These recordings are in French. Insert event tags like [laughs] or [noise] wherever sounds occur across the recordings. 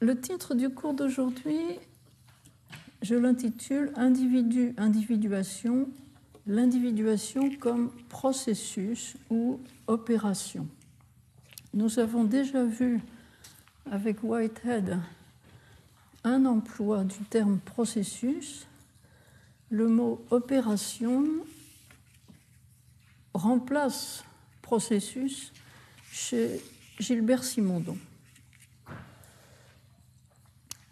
le titre du cours d'aujourd'hui, je l'intitule Individu, individuation, l'individuation comme processus ou opération. Nous avons déjà vu avec Whitehead un emploi du terme processus. Le mot opération remplace processus chez Gilbert Simondon.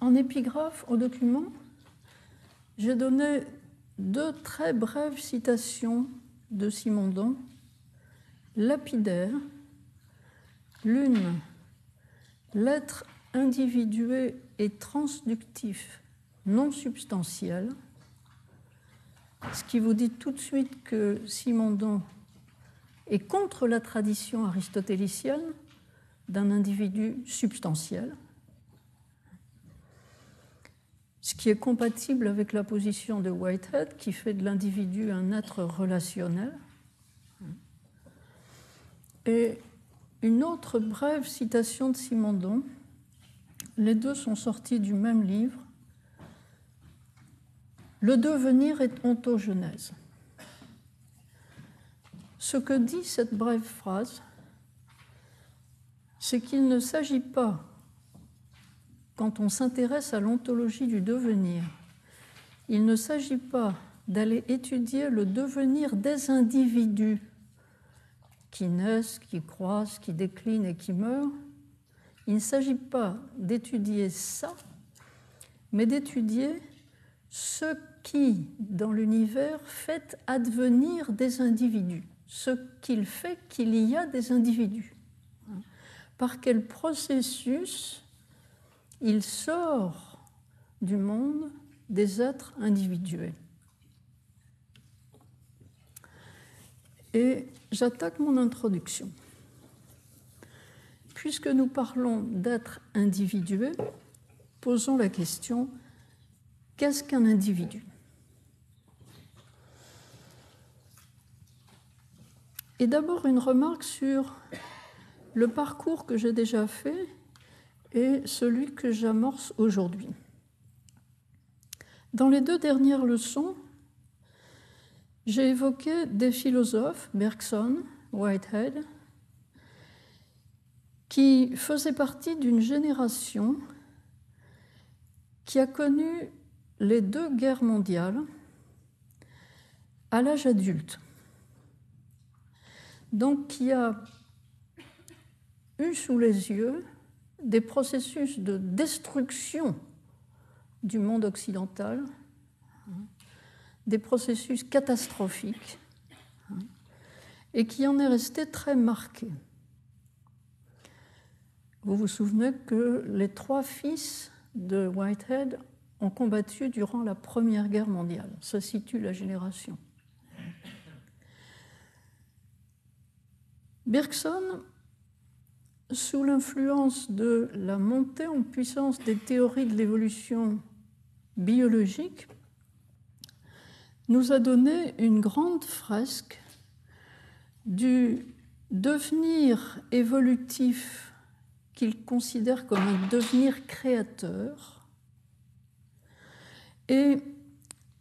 En épigraphe au document, j'ai donné deux très brèves citations de Simondon, lapidaires. L'une, l'être individué et transductif, non substantiel, ce qui vous dit tout de suite que Simondon est contre la tradition aristotélicienne d'un individu substantiel, ce qui est compatible avec la position de Whitehead qui fait de l'individu un être relationnel. Et une autre brève citation de Simondon, les deux sont sortis du même livre, Le devenir est ontogenèse. Ce que dit cette brève phrase, c'est qu'il ne s'agit pas, quand on s'intéresse à l'ontologie du devenir, il ne s'agit pas d'aller étudier le devenir des individus qui naissent, qui croissent, qui déclinent et qui meurent. Il ne s'agit pas d'étudier ça, mais d'étudier ce qui, dans l'univers, fait advenir des individus ce qu'il fait qu'il y a des individus. Par quel processus il sort du monde des êtres individuels. Et j'attaque mon introduction. Puisque nous parlons d'êtres individués, posons la question, qu'est-ce qu'un individu? Et d'abord une remarque sur le parcours que j'ai déjà fait et celui que j'amorce aujourd'hui. Dans les deux dernières leçons, j'ai évoqué des philosophes, Bergson, Whitehead, qui faisaient partie d'une génération qui a connu les deux guerres mondiales à l'âge adulte donc qui a eu sous les yeux des processus de destruction du monde occidental, des processus catastrophiques, et qui en est resté très marqué. Vous vous souvenez que les trois fils de Whitehead ont combattu durant la Première Guerre mondiale. Ça situe la génération. Bergson, sous l'influence de la montée en puissance des théories de l'évolution biologique, nous a donné une grande fresque du devenir évolutif qu'il considère comme un devenir créateur et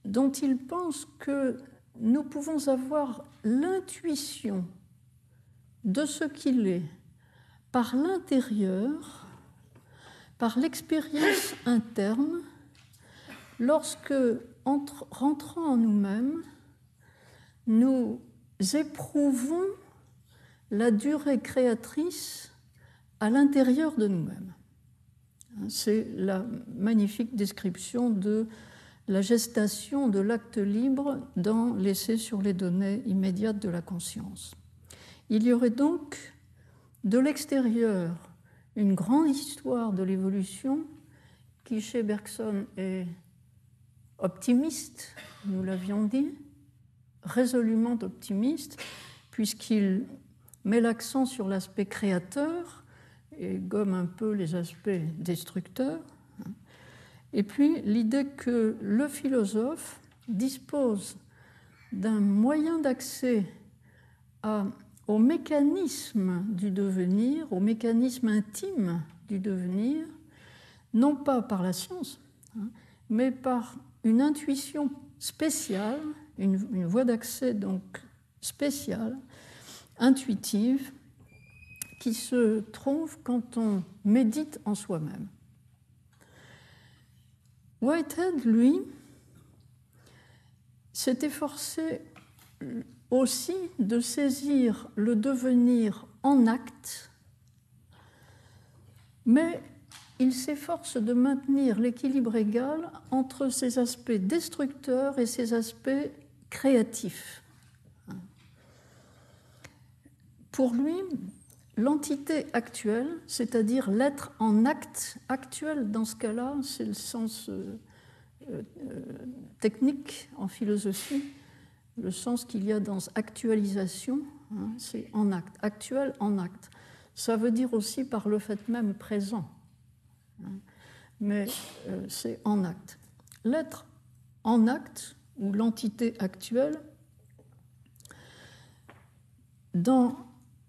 dont il pense que nous pouvons avoir l'intuition de ce qu'il est par l'intérieur, par l'expérience interne, lorsque, rentrant en nous-mêmes, nous éprouvons la durée créatrice à l'intérieur de nous-mêmes. C'est la magnifique description de la gestation de l'acte libre dans l'essai sur les données immédiates de la conscience. Il y aurait donc de l'extérieur une grande histoire de l'évolution qui chez Bergson est optimiste, nous l'avions dit, résolument optimiste, puisqu'il met l'accent sur l'aspect créateur et gomme un peu les aspects destructeurs. Et puis l'idée que le philosophe dispose d'un moyen d'accès à au mécanisme du devenir, au mécanisme intime du devenir, non pas par la science, hein, mais par une intuition spéciale, une, une voie d'accès donc spéciale, intuitive, qui se trouve quand on médite en soi-même. Whitehead, lui, s'est efforcé aussi de saisir le devenir en acte, mais il s'efforce de maintenir l'équilibre égal entre ses aspects destructeurs et ses aspects créatifs. Pour lui, l'entité actuelle, c'est-à-dire l'être en acte actuel, dans ce cas-là, c'est le sens euh, euh, technique en philosophie, le sens qu'il y a dans actualisation, hein, c'est en acte, actuel en acte. Ça veut dire aussi par le fait même présent, hein, mais euh, c'est en acte. L'être en acte, ou l'entité actuelle, dans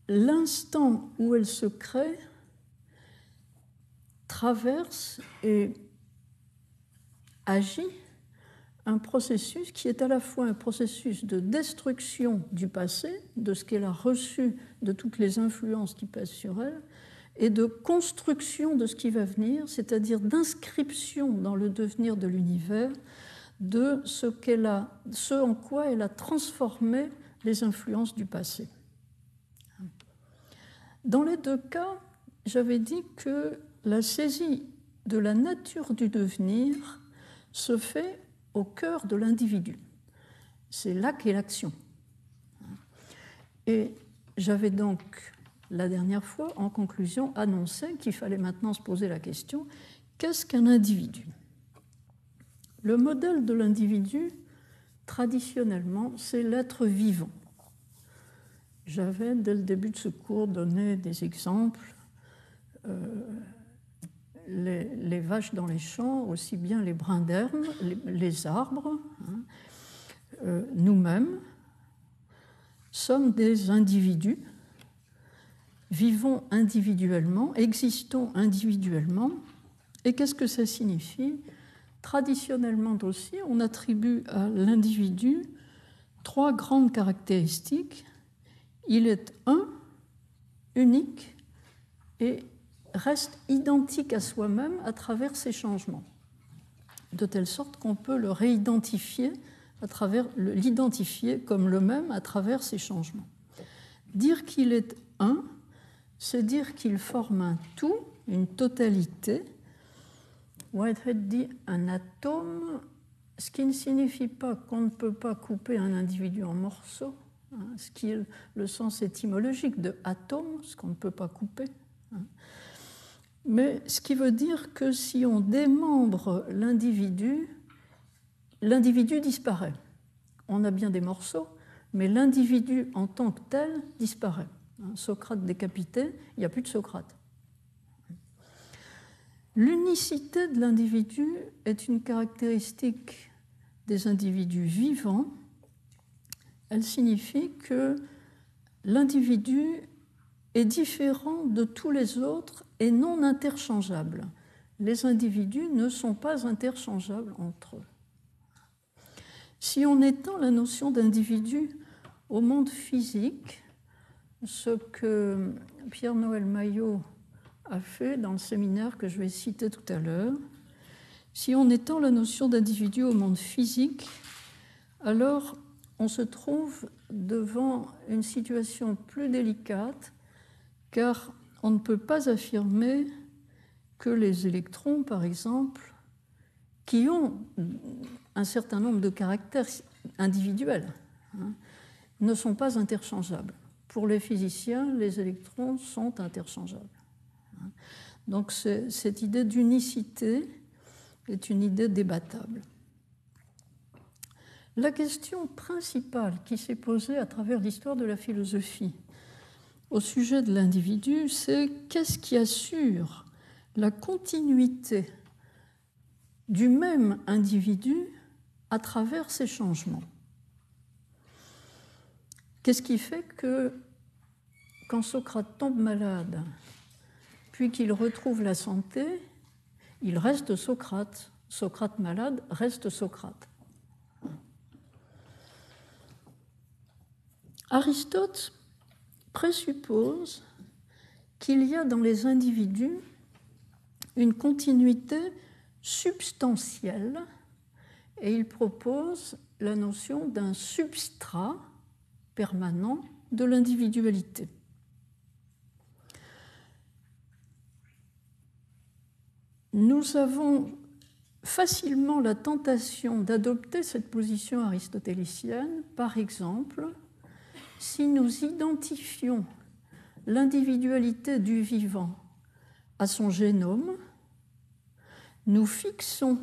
l'instant où elle se crée, traverse et agit un processus qui est à la fois un processus de destruction du passé, de ce qu'elle a reçu de toutes les influences qui pèsent sur elle, et de construction de ce qui va venir, c'est-à-dire d'inscription dans le devenir de l'univers de ce, qu'elle a, ce en quoi elle a transformé les influences du passé. Dans les deux cas, j'avais dit que la saisie de la nature du devenir se fait au cœur de l'individu. C'est là qu'est l'action. Et j'avais donc, la dernière fois, en conclusion, annoncé qu'il fallait maintenant se poser la question, qu'est-ce qu'un individu? Le modèle de l'individu, traditionnellement, c'est l'être vivant. J'avais, dès le début de ce cours, donné des exemples. Euh, les, vaches dans les champs, aussi bien les brins d'herbe, les, arbres, hein. euh, nous-mêmes, sommes des individus, vivons individuellement, existons individuellement. Et qu'est-ce que ça signifie? Traditionnellement aussi, on attribue à l'individu trois grandes caractéristiques. Il est un, unique et reste identique à soi-même à travers ces changements, de telle sorte qu'on peut le réidentifier à travers l'identifier comme le même à travers ces changements. Dire qu'il est un, c'est dire qu'il forme un tout, une totalité. Whitehead dit un atome, ce qui ne signifie pas qu'on ne peut pas couper un individu en morceaux, hein, ce qui est le sens étymologique de atome, ce qu'on ne peut pas couper. Hein mais ce qui veut dire que si on démembre l'individu, l'individu disparaît. On a bien des morceaux, mais l'individu en tant que tel disparaît. Socrate décapité, il n'y a plus de Socrate. L'unicité de l'individu est une caractéristique des individus vivants. Elle signifie que l'individu est différent de tous les autres et non interchangeable. Les individus ne sont pas interchangeables entre eux. Si on étend la notion d'individu au monde physique, ce que Pierre-Noël Maillot a fait dans le séminaire que je vais citer tout à l'heure, si on étend la notion d'individu au monde physique, alors on se trouve devant une situation plus délicate car on ne peut pas affirmer que les électrons, par exemple, qui ont un certain nombre de caractères individuels, hein, ne sont pas interchangeables. Pour les physiciens, les électrons sont interchangeables. Hein. Donc cette idée d'unicité est une idée débattable. La question principale qui s'est posée à travers l'histoire de la philosophie au sujet de l'individu, c'est qu'est-ce qui assure la continuité du même individu à travers ces changements. Qu'est-ce qui fait que quand Socrate tombe malade, puis qu'il retrouve la santé, il reste Socrate. Socrate malade reste Socrate. Aristote présuppose qu'il y a dans les individus une continuité substantielle et il propose la notion d'un substrat permanent de l'individualité. Nous avons facilement la tentation d'adopter cette position aristotélicienne, par exemple, si nous identifions l'individualité du vivant à son génome, nous fixons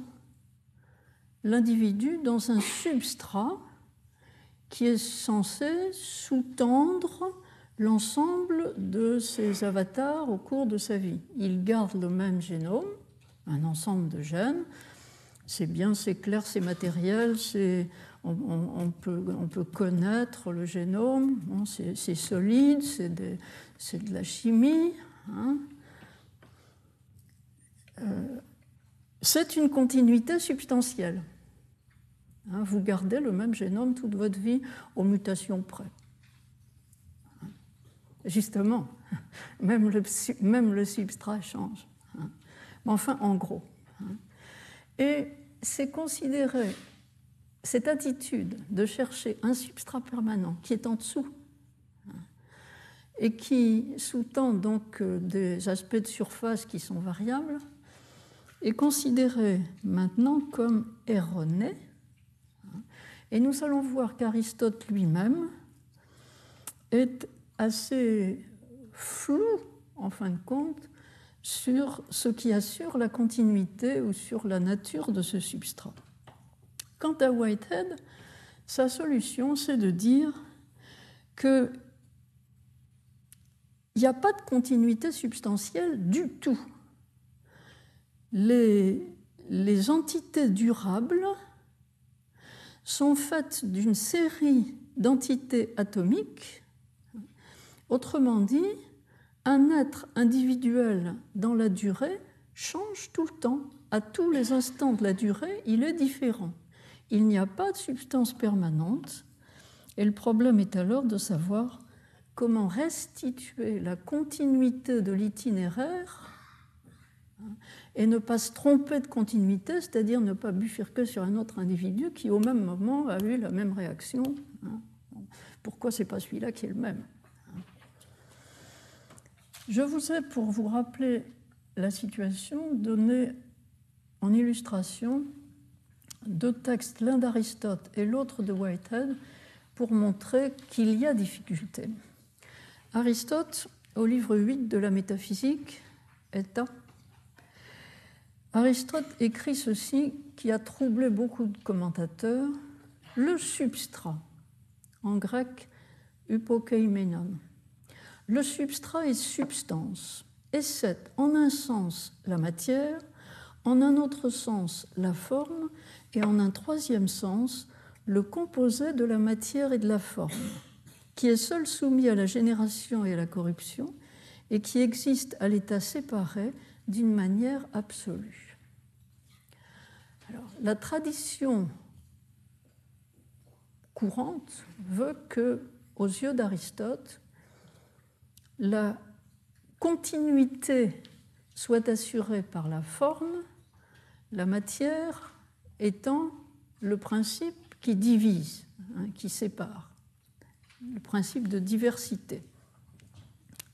l'individu dans un substrat qui est censé sous-tendre l'ensemble de ses avatars au cours de sa vie. Il garde le même génome, un ensemble de gènes. C'est bien, c'est clair, c'est matériel, on, peut, on, peut, connaître le génome, c'est solide, c'est de, la chimie. Hein. Euh, c'est une continuité substantielle. Hein, vous gardez le même génome toute votre vie aux mutations près. Justement, [laughs] même le, substrat change. Hein. Mais enfin, en gros. Hein. Et c'est considéré cette attitude de chercher un substrat permanent qui est en dessous et qui sous-tend donc euh, des aspects de surface qui sont variables, est considéré maintenant comme erroné et nous allons voir qu'Aristote lui-même est assez flou, en fin de compte, sur ce qui assure la continuité ou sur la nature de ce substrat. Quant à Whitehead, sa solution, c'est de dire qu'il n'y a pas de continuité substantielle du tout. Les, entités durables sont faites d'une série d'entités atomiques. Autrement dit, un être individuel dans la durée change tout le temps. À tous les instants de la durée, il est différent. Il n'y a pas de substance permanente. Et le problème est alors de savoir comment restituer la continuité de l'itinéraire et ne pas se tromper de continuité, c'est-à-dire ne pas bifurquer sur un autre individu qui, au même moment, a eu la même réaction. Hein. Pourquoi c'est pas celui-là qui est le même Je vous ai, pour vous rappeler la situation, donné en illustration deux textes, l'un d'Aristote et l'autre de Whitehead, pour montrer qu'il y a difficulté. Aristote, au livre 8 de la métaphysique, un Aristote écrit ceci qui a troublé beaucoup de commentateurs le substrat, en grec upokeimenon. Le substrat est substance, et c'est en un sens la matière, en un autre sens la forme, et en un troisième sens le composé de la matière et de la forme, qui est seul soumis à la génération et à la corruption, et qui existe à l'état séparé d'une manière absolue. La tradition courante veut que, aux yeux d'Aristote, la continuité soit assurée par la forme, la matière étant le principe qui divise, hein, qui sépare, le principe de diversité.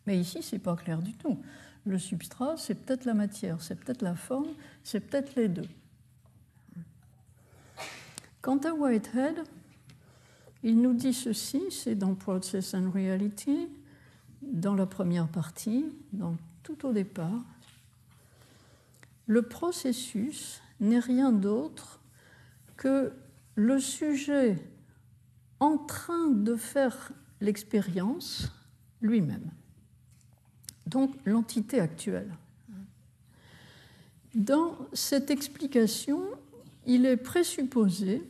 Mais ici, ce n'est pas clair du tout le substrat, c'est peut-être la matière, c'est peut-être la forme, c'est peut-être les deux. Quant à Whitehead, il nous dit ceci, c'est dans Process and Reality, dans la première partie, tout au départ. Le processus n'est rien d'autre que le sujet en train de faire l'expérience lui-même donc l'entité actuelle. Dans cette explication, il est présupposé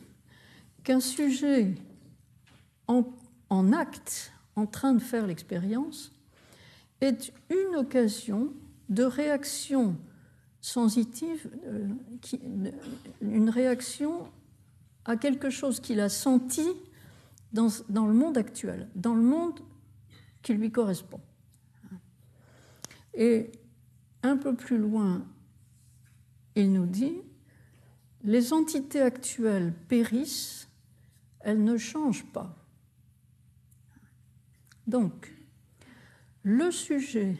qu'un sujet en, acte, en train de faire l'expérience, est une occasion de réaction sensitive, euh, une réaction à quelque chose qu'il a senti dans, le monde actuel, dans le monde qui lui correspond. Et un peu plus loin, il nous dit, les entités actuelles périssent, elles ne changent pas. Donc, le sujet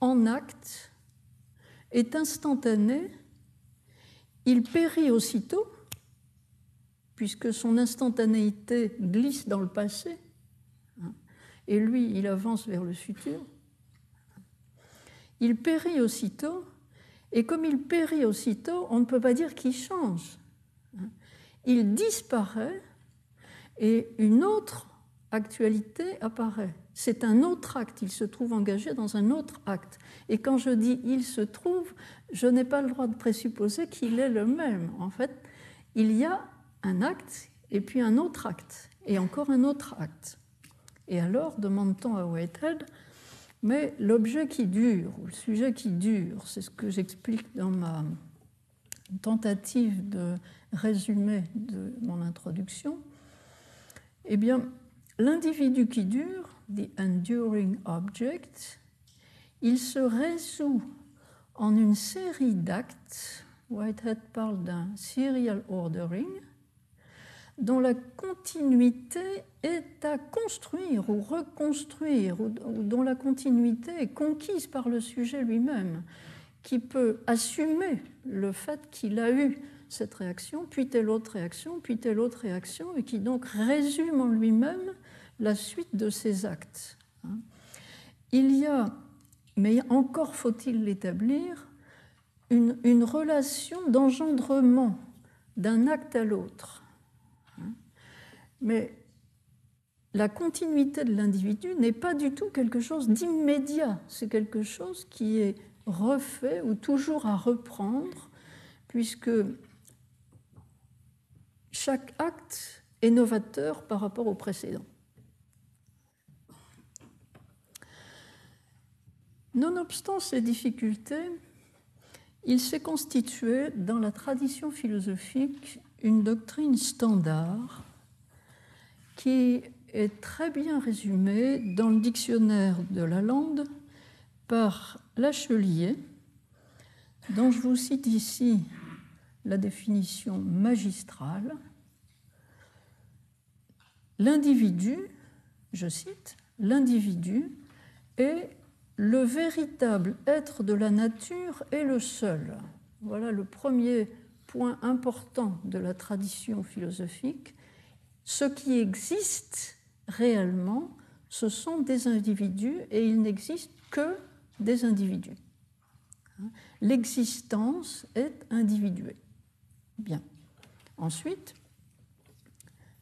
en acte est instantané, il périt aussitôt, puisque son instantanéité glisse dans le passé, hein, et lui, il avance vers le futur. Il périt aussitôt, et comme il périt aussitôt, on ne peut pas dire qu'il change. Hein. Il disparaît, et une autre actualité apparaît. C'est un autre acte, il se trouve engagé dans un autre acte. Et quand je dis il se trouve, je n'ai pas le droit de présupposer qu'il est le même. En fait, il y a un acte et puis un autre acte et encore un autre acte. Et alors, demande-t-on à Whitehead, mais l'objet qui dure, ou le sujet qui dure, c'est ce que j'explique dans ma tentative de résumé de mon introduction, eh bien, l'individu qui dure, the enduring object, il se résout en une série d'actes, Whitehead parle d'un serial ordering, dont la continuité est à construire ou reconstruire, ou dont la continuité est conquise par le sujet lui-même, qui peut assumer le fait qu'il a eu cette réaction, puis telle autre réaction, puis telle autre réaction, et qui donc résume en lui-même la suite de ces actes. Hein. Il y a, mais encore faut-il l'établir, une, relation d'engendrement d'un acte à l'autre. Hein. Mais la continuité de l'individu n'est pas du tout quelque chose d'immédiat, c'est quelque chose qui est refait ou toujours à reprendre, puisque chaque acte est novateur par rapport au précédent. Nonobstant ces difficultés, il s'est constitué dans la tradition philosophique une doctrine standard qui est très bien résumée dans le dictionnaire de la Lande par Lachelier, dont je vous cite ici la définition magistrale. L'individu, je cite, l'individu est le véritable être de la nature est le seul. Voilà le premier point important de la tradition philosophique. Ce qui existe réellement, ce sont des individus et il n'existe que des individus. L'existence est individuée. Bien. Ensuite,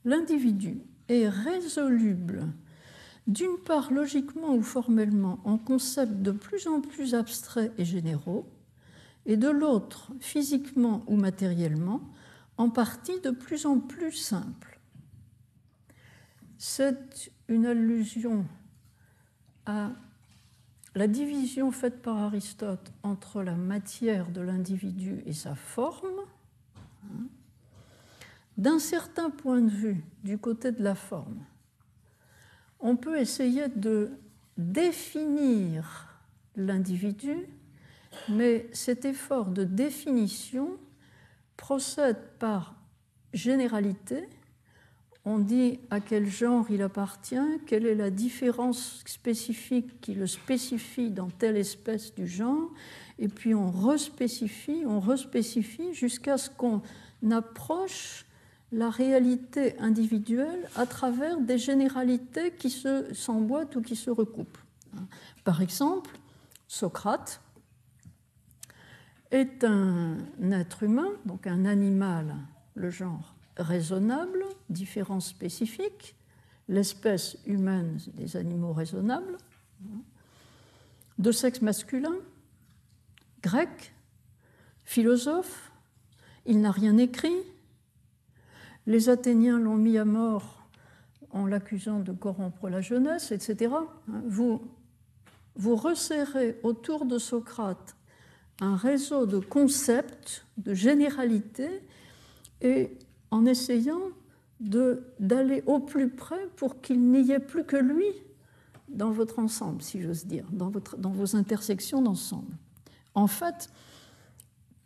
l'individu est résoluble d'une part logiquement ou formellement en concepts de plus en plus abstraits et généraux, et de l'autre physiquement ou matériellement en partie de plus en plus simples. C'est une allusion à la division faite par Aristote entre la matière de l'individu et sa forme, d'un certain point de vue, du côté de la forme, on peut essayer de définir l'individu, mais cet effort de définition procède par généralité. On dit à quel genre il appartient, quelle est la différence spécifique qui le spécifie dans telle espèce du genre, et puis on respécifie, on respécifie jusqu'à ce qu'on approche la réalité individuelle à travers des généralités qui s'emboîtent ou qui se recoupent. Par exemple, Socrate est un être humain, donc un animal, le genre raisonnable, différence spécifique, l'espèce humaine des animaux raisonnables, de sexe masculin, grec, philosophe, il n'a rien écrit, les Athéniens l'ont mis à mort en l'accusant de corrompre la jeunesse, etc. Vous, vous resserrez autour de Socrate un réseau de concepts, de généralités, et en essayant d'aller au plus près pour qu'il n'y ait plus que lui dans votre ensemble, si j'ose dire, dans, votre, dans vos intersections d'ensemble. En fait,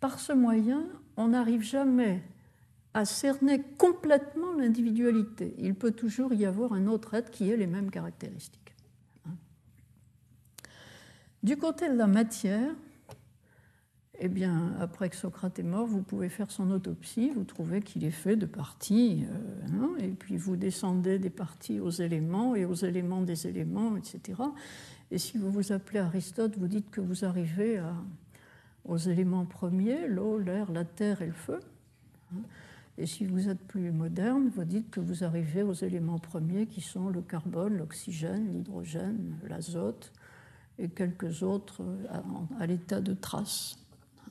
par ce moyen, on n'arrive jamais à cerner complètement l'individualité. Il peut toujours y avoir un autre être qui ait les mêmes caractéristiques. Du côté de la matière, eh bien, après que Socrate est mort, vous pouvez faire son autopsie, vous trouvez qu'il est fait de parties, euh, hein, et puis vous descendez des parties aux éléments et aux éléments des éléments, etc. Et si vous vous appelez Aristote, vous dites que vous arrivez aux éléments premiers, l'eau, l'air, la terre et le feu. Et si vous êtes plus moderne, vous dites que vous arrivez aux éléments premiers qui sont le carbone, l'oxygène, l'hydrogène, l'azote et quelques autres à, à l'état de trace.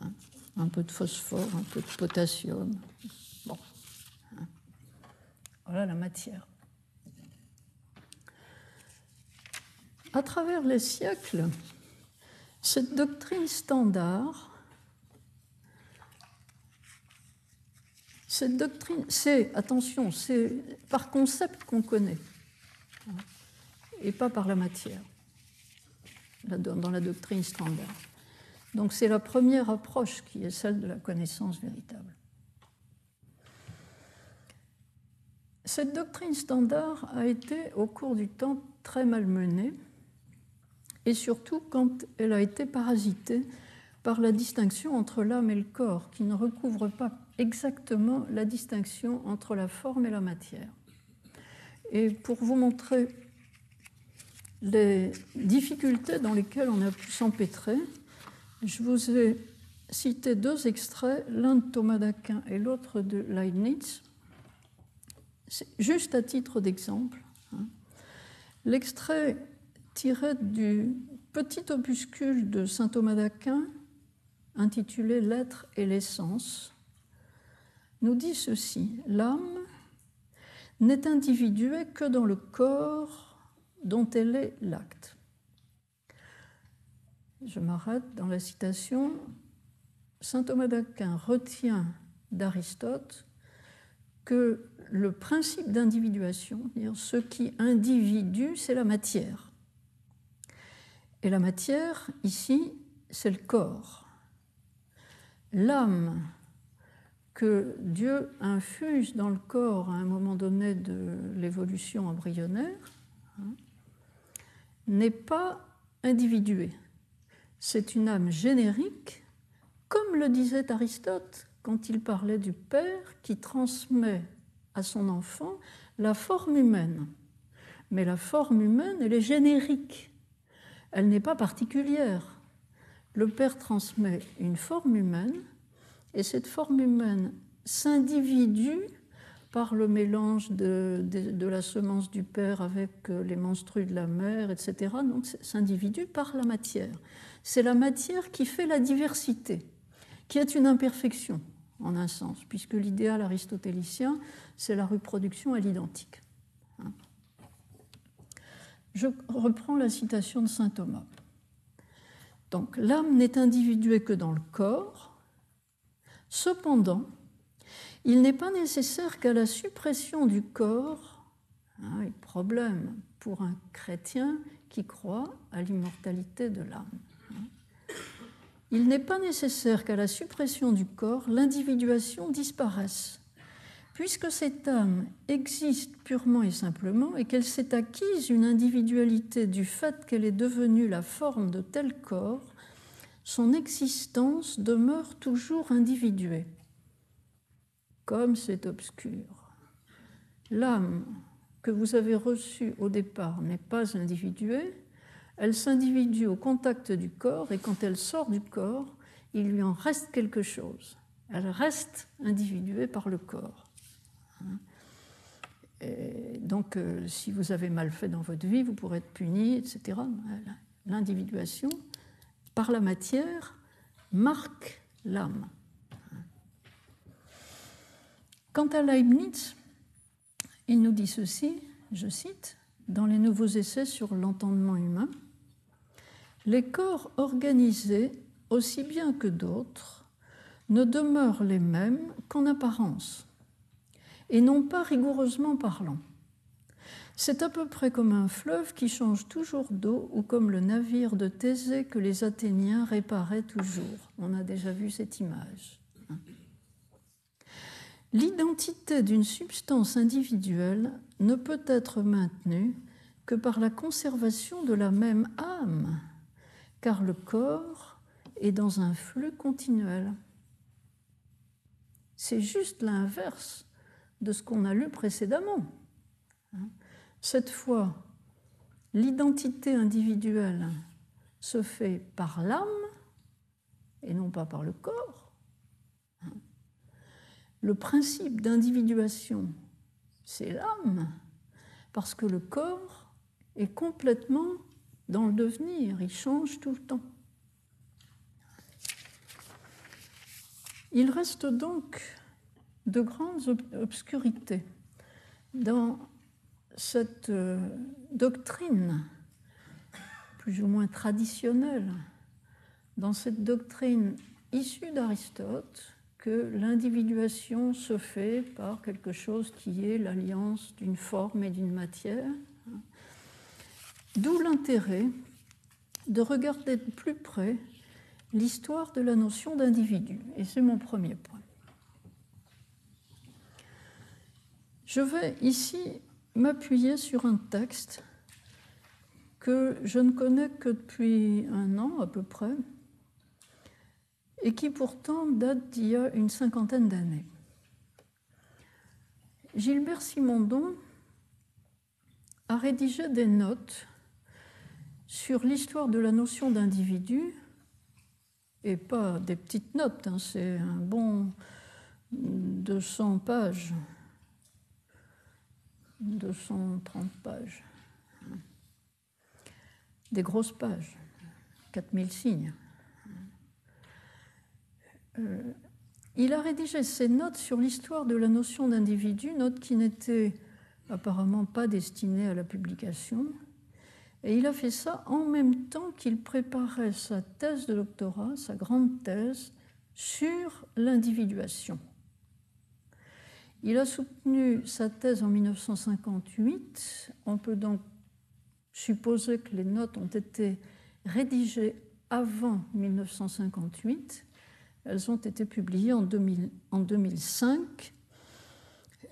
Hein. un peu de phosphore, un peu de potassium. Bon. Hein. Voilà la matière. À travers les siècles, cette doctrine standard, cette doctrine, c'est, attention, c'est par concept qu'on connaît, et pas par la matière, dans la doctrine standard. Donc c'est la première approche qui est celle de la connaissance véritable. Cette doctrine standard a été au cours du temps très malmenée, et surtout quand elle a été parasitée par la distinction entre l'âme et le corps, qui ne recouvre pas exactement la distinction entre la forme et la matière. Et pour vous montrer les difficultés dans lesquelles on a pu s'empêtrer, je vous ai cité deux extraits, l'un de Thomas d'Aquin et l'autre de Leibniz, juste à titre d'exemple. Hein. L'extrait tiré du petit opuscule de saint Thomas d'Aquin, intitulé L'être et l'essence, nous dit ceci L'âme n'est individuée que dans le corps dont elle est l'acte je m'arrête dans la citation, Saint Thomas d'Aquin retient d'Aristote que le principe d'individuation, ce qui individue, c'est la matière. Et la matière, ici, c'est le corps. L'âme que Dieu infuse dans le corps à un moment donné de l'évolution embryonnaire hein, n'est pas individuée c'est une âme générique, comme le disait Aristote quand il parlait du Père qui transmet à son enfant la forme humaine. Mais la forme humaine, elle est générique, elle n'est pas particulière. Le Père transmet une forme humaine et cette forme humaine s'individue par le mélange de, la semence du Père avec euh, les menstrues de la mère, etc. Donc s'individue par la matière c'est la matière qui fait la diversité, qui est une imperfection en un sens, puisque l'idéal aristotélicien, c'est la reproduction à l'identique. Hein. Je reprends la citation de saint Thomas. Donc l'âme n'est individuée que dans le corps, cependant, il n'est pas nécessaire qu'à la suppression du corps, hein, problème pour un chrétien qui croit à l'immortalité de l'âme il n'est pas nécessaire qu'à la suppression du corps, l'individuation disparaisse, puisque cette âme existe purement et simplement et qu'elle s'est acquise une individualité du fait qu'elle est devenue la forme de tel corps, son existence demeure toujours individuée. Comme c'est obscur. L'âme que vous avez reçue au départ n'est pas individuée, elle s'individue au contact du corps et quand elle sort du corps, il lui en reste quelque chose. Elle reste individuée par le corps. donc, euh, si vous avez mal fait dans votre vie, vous pourrez être puni, etc. L'individuation par la matière marque l'âme. Quant à Leibniz, il nous dit ceci, je cite, dans les nouveaux essais sur l'entendement humain, les corps organisés aussi bien que d'autres, ne demeurent les mêmes qu'en apparence, et non pas rigoureusement parlant. C'est à peu près comme un fleuve qui change toujours d'eau ou comme le navire de Thésée que les Athéniens réparaient toujours. On a déjà vu cette image. L'identité d'une substance individuelle ne peut être maintenue que par la conservation de la même âme, car le corps est dans un flux continuel. C'est juste l'inverse de ce qu'on a lu précédemment. Cette fois, l'identité individuelle se fait par l'âme et non pas par le corps. Le principe d'individuation, c'est l'âme, parce que le corps est complètement dans le devenir, il change tout le temps. Il reste donc de grandes obscurités dans cette euh, doctrine plus ou moins traditionnelle, dans cette doctrine issue d'Aristote, que l'individuation se fait par quelque chose qui est l'alliance d'une forme et d'une matière. D'où l'intérêt de regarder de plus près l'histoire de la notion d'individu. Et c'est mon premier point. Je vais ici m'appuyer sur un texte que je ne connais que depuis un an à peu près, et qui pourtant date d'il y a une cinquantaine d'années. Gilbert Simondon a rédigé des notes sur l'histoire de la notion d'individu, et pas des petites notes, hein, c'est un bon 200 pages 230 pages. Des grosses pages, 4000 signes. Euh, il a rédigé ses notes sur l'histoire de la notion d'individu, notes qui n'étaient apparemment pas destinées à la publication. Et il a fait ça en même temps qu'il préparait sa thèse de doctorat, sa grande thèse sur l'individuation. Il a soutenu sa thèse en 1958. On peut donc supposer que les notes ont été rédigées avant 1958. Elles ont été publiées en, 2005,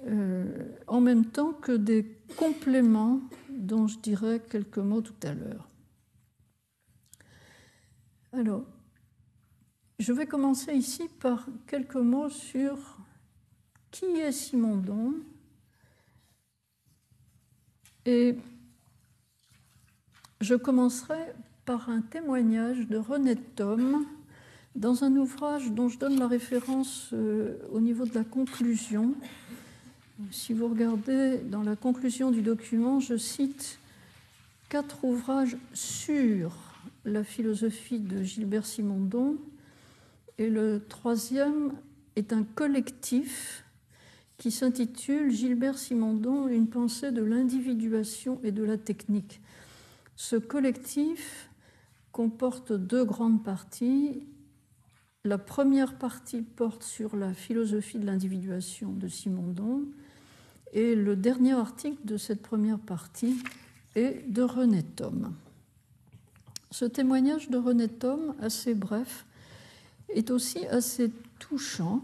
euh, en même temps que des compléments dont je dirai quelques mots tout à l'heure. Alors, je vais commencer ici par quelques mots sur qui est Simondon Et je commencerai par un témoignage de René Thom dans un ouvrage dont je donne la référence euh, au niveau de la conclusion. Si vous regardez dans la conclusion du document, je cite quatre ouvrages sur la philosophie de Gilbert Simondon et le troisième est un collectif qui s'intitule Gilbert Simondon, une pensée de l'individuation et de la technique. Ce collectif comporte deux grandes parties. La première partie porte sur la philosophie de l'individuation de Simondon et le dernier article de cette première partie est de René Thom. Ce témoignage de René Thom, assez bref, est aussi assez touchant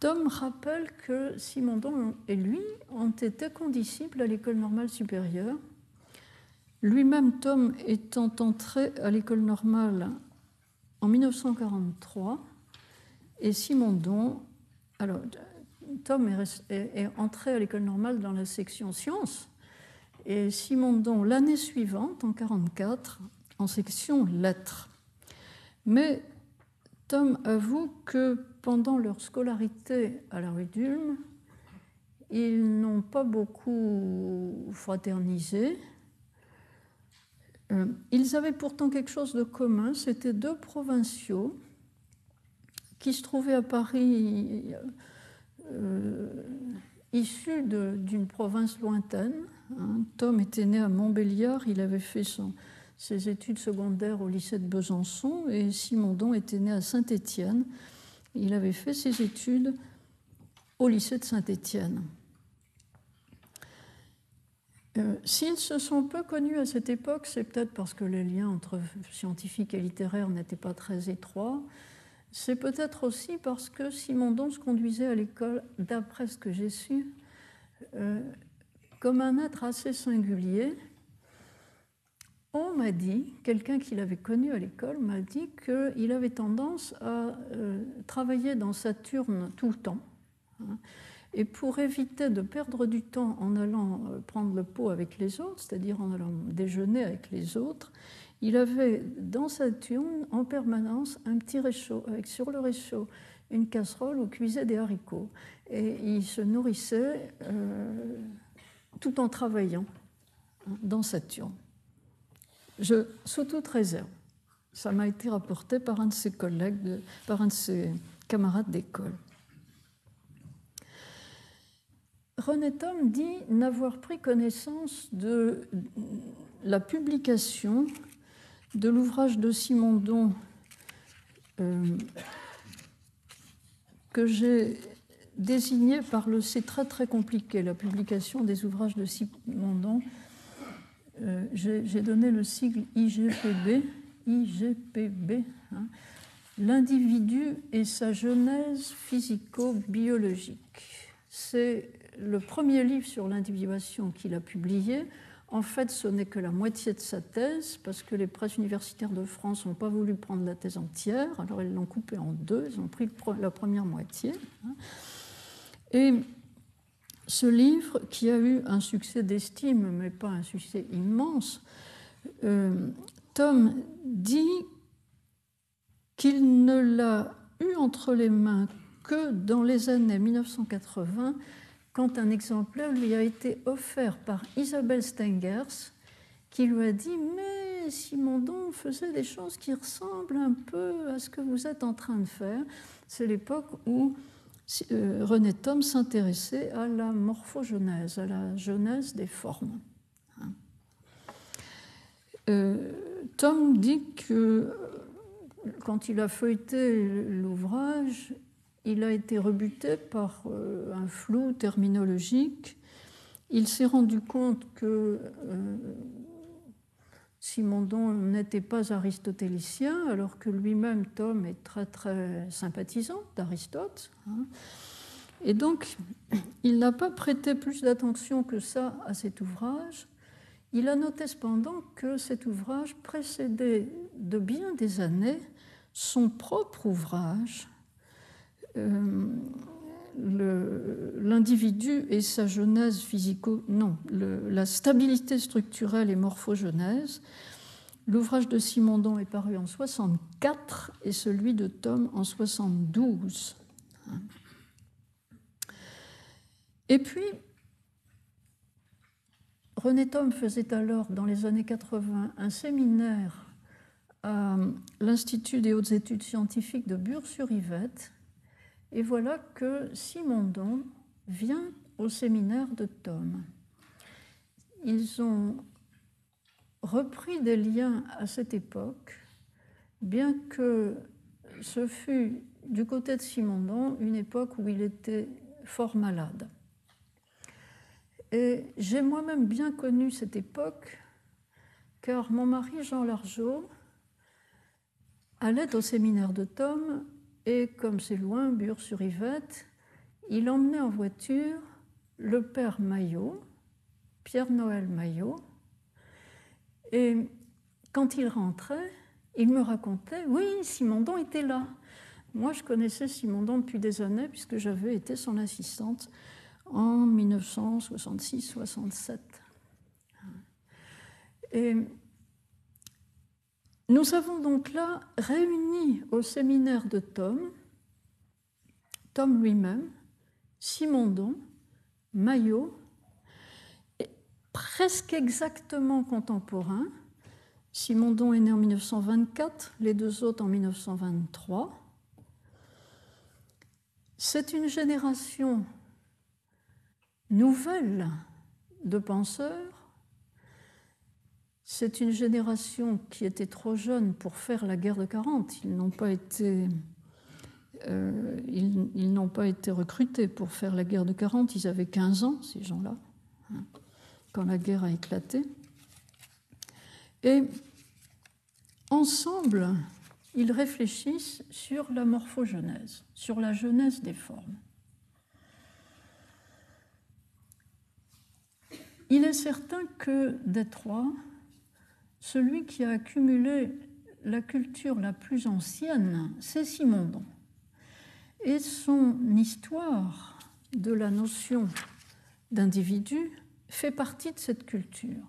Tom rappelle que Simondon et lui ont été condisciples à l'école normale supérieure. Lui-même, Tom étant entré à l'école normale en 1943 et Simondon, alors Tom est, entré à l'école normale dans la section sciences et Simondon l'année suivante, en 1944, en section lettres. Mais Tom avoue que pendant leur scolarité à la rue d'Ulm, ils n'ont pas beaucoup fraternisé. Euh, ils avaient pourtant quelque chose de commun, c'étaient deux provinciaux qui se trouvaient à Paris, euh, issus d'une province lointaine. Hein. Tom était né à Montbéliard, il avait fait ses études secondaires au lycée de Besançon et Simondon était né à Saint-Étienne. Il avait fait ses études au lycée de Saint-Étienne. Euh, s'ils se sont peu connus à cette époque, c'est peut-être parce que les liens entre scientifiques et littéraires n'étaient pas très étroits. C'est peut-être aussi parce que Simondon se conduisait à l'école, d'après ce que j'ai su, euh, comme un être assez singulier. On m'a dit, quelqu'un qui l'avait connu à l'école m'a dit qu'il avait tendance à euh, travailler dans Saturne tout le temps. Hein. Et pour éviter de perdre du temps en allant euh, prendre le pot avec les autres, c'est-à-dire en allant déjeuner avec les autres, il avait dans Saturne en permanence un petit réchaud, avec sur le réchaud une casserole où cuisait des haricots. Et il se nourrissait euh, tout en travaillant hein, dans Saturne. Je, sous toute réserve, ça m'a été rapporté par un de ses collègues, par un de ses camarades d'école. René Thom dit n'avoir pris connaissance de la publication de l'ouvrage de Simondon euh, que j'ai désigné par le c'est très très compliqué, la publication des ouvrages de Simondon. Euh, j'ai donné le sigle IGPB, IGPB, hein, l'individu et sa genèse physico-biologique. C'est le premier livre sur l'individuation qu'il a publié, en fait, ce n'est que la moitié de sa thèse, parce que les presses universitaires de France n'ont pas voulu prendre la thèse entière, alors ils l'ont coupée en deux, ils ont pris la première moitié. Hein. Et ce livre, qui a eu un succès d'estime, mais pas un succès immense, euh, Tom dit qu'il ne l'a eu entre les mains que dans les années 1980 quand un exemplaire lui a été offert par Isabelle Stengers, qui lui a dit Mais Simondon faisait des choses qui ressemblent un peu à ce que vous êtes en train de faire. C'est l'époque où René Thom s'intéressait à la morphogenèse, à la genèse des formes. Hein. Euh, Tom dit que quand il a feuilleté l'ouvrage, il a été rebuté par euh, un flou terminologique. Il s'est rendu compte que euh, Simondon n'était pas aristotélicien, alors que lui-même, Tom, est très très sympathisant d'Aristote. Hein. Et donc, il n'a pas prêté plus d'attention que ça à cet ouvrage. Il a noté cependant que cet ouvrage précédait de bien des années son propre ouvrage euh, l'individu et sa genèse physico. Non, la stabilité structurelle et morphogenèse. L'ouvrage de Simondon est paru en 64 et celui de Tom en 72. Et puis, René Thom faisait alors, dans les années 80, un séminaire à l'Institut des hautes études scientifiques de Bure-sur-Yvette, et voilà que Simondon vient au séminaire de Tom. Ils ont repris des liens à cette époque, bien que ce fût du côté de Simondon une époque où il était fort malade. Et j'ai moi-même bien connu cette époque, car mon mari Jean Largeau allait au séminaire de Tom et comme c'est loin, Bure-sur-Yvette, il emmenait en voiture le père Maillot, Pierre-Noël Maillot, et quand il rentrait, il me racontait, oui, Simondon était là. Moi, je connaissais Simondon depuis des années puisque j'avais été son assistante en 1966-67. Et nous avons donc là réuni au séminaire de Tom, Tom lui-même, Simondon, Maillot, presque exactement contemporains. Simondon est né en 1924, les deux autres en 1923. C'est une génération nouvelle de penseurs c'est une génération qui était trop jeune pour faire la guerre de 40. Ils n'ont pas été, euh, ils, n'ont pas été recrutés pour faire la guerre de 40. Ils avaient 15 ans, ces gens-là, hein, quand la guerre a éclaté. Et ensemble, ils réfléchissent sur la morphogenèse, sur la genèse des formes. Il est certain que des trois, celui qui a accumulé la culture la plus ancienne, c'est Simondon. Et son histoire de la notion d'individu fait partie de cette culture,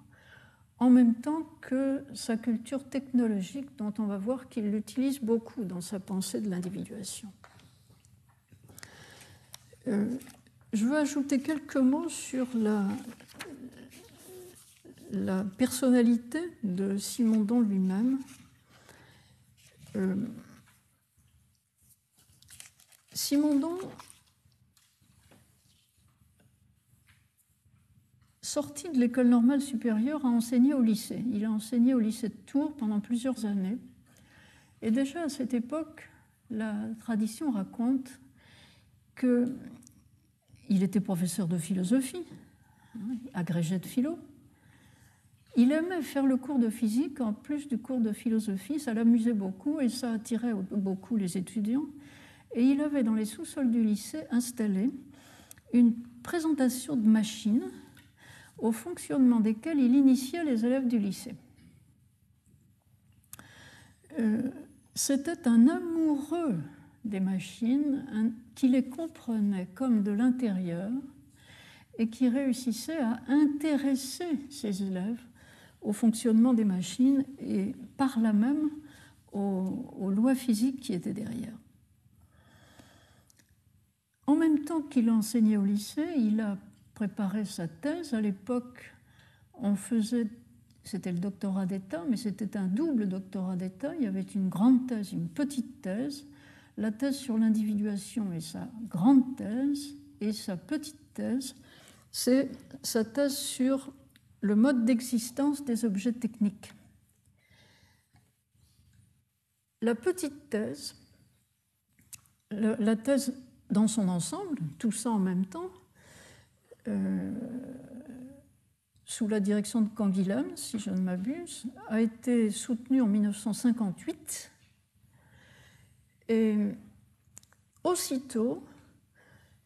en même temps que sa culture technologique, dont on va voir qu'il l'utilise beaucoup dans sa pensée de l'individuation. Euh, je veux ajouter quelques mots sur la, la personnalité de Simondon lui-même. Euh, Simondon, sorti de l'école normale supérieure, a enseigné au lycée. Il a enseigné au lycée de Tours pendant plusieurs années. Et déjà à cette époque, la tradition raconte qu'il était professeur de philosophie, hein, agrégé de philo, il aimait faire le cours de physique en plus du cours de philosophie, ça l'amusait beaucoup et ça attirait beaucoup les étudiants. Et il avait dans les sous-sols du lycée installé une présentation de machines au fonctionnement desquelles il initiait les élèves du lycée. Euh, c'était un amoureux des machines qui les comprenait comme de l'intérieur et qui réussissait à intéresser ses élèves au fonctionnement des machines et par là même aux, lois physiques qui étaient derrière. En même temps qu'il enseignait au lycée, il a préparé sa thèse. À l'époque, on faisait, c'était le doctorat d'État, mais c'était un double doctorat d'État. Il y avait une grande thèse, une petite thèse. La thèse sur l'individuation et sa grande thèse, et sa petite thèse, c'est sa thèse sur le mode d'existence des objets techniques. La petite thèse, la thèse dans son ensemble, tout ça en même temps, euh, sous la direction de Canguilhem, si je ne m'abuse, a été soutenue en 1958. Et aussitôt,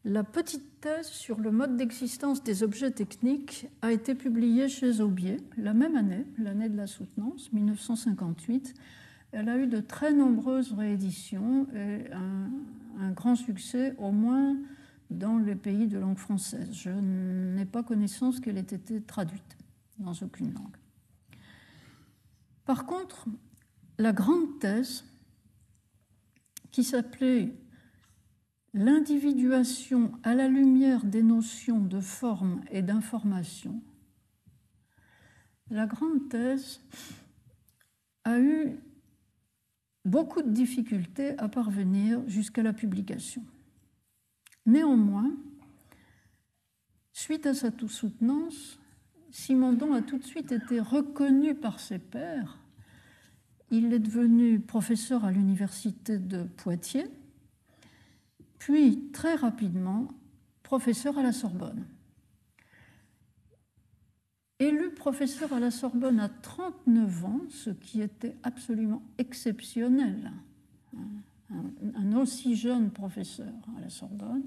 la petite thèse sur le mode d'existence des objets techniques a été publiée chez Aubier la même année, l'année de la soutenance, 1958. Elle a eu de très nombreuses rééditions et un, grand succès, au moins dans les pays de langue française. Je n'ai pas connaissance qu'elle ait été traduite dans aucune langue. Par contre, la grande thèse, qui s'appelait l'individuation à la lumière des notions de forme et d'information, la grande thèse a eu beaucoup de difficultés à parvenir jusqu'à la publication. Néanmoins, suite à sa soutenance, Simondon a tout de suite été reconnu par ses pairs. Il est devenu professeur à l'université de Poitiers puis très rapidement professeur à la Sorbonne. Élu professeur à la Sorbonne à 39 ans, ce qui était absolument exceptionnel, un, aussi jeune professeur à la Sorbonne,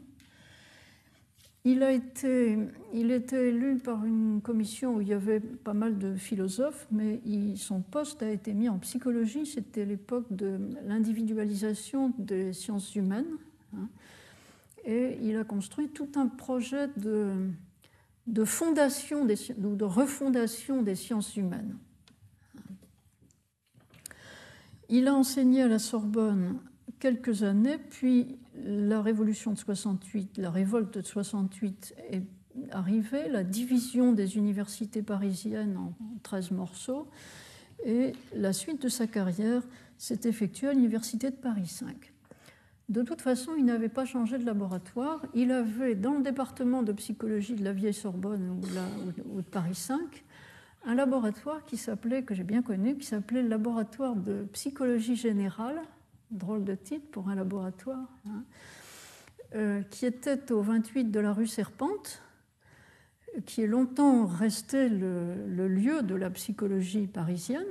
il a été, il était élu par une commission où il y avait pas mal de philosophes, mais son poste a été mis en psychologie. C'était l'époque de l'individualisation des sciences humaines. Hein, et il a construit tout un projet de, fondation des, de refondation des sciences humaines. Il a enseigné à la Sorbonne quelques années, puis la révolution de 68, la révolte de 68 est arrivée, la division des universités parisiennes en 13 morceaux, et la suite de sa carrière s'est effectuée à l'université de Paris 5. De toute façon, il n'avait pas changé de laboratoire. Il avait, dans le département de psychologie de la vieille Sorbonne ou, de Paris 5, un laboratoire qui s'appelait, que j'ai bien connu, qui s'appelait le laboratoire de psychologie générale, drôle de titre pour un laboratoire, hein, euh, qui était au 28 de la rue Serpente, qui est longtemps resté le, lieu de la psychologie parisienne,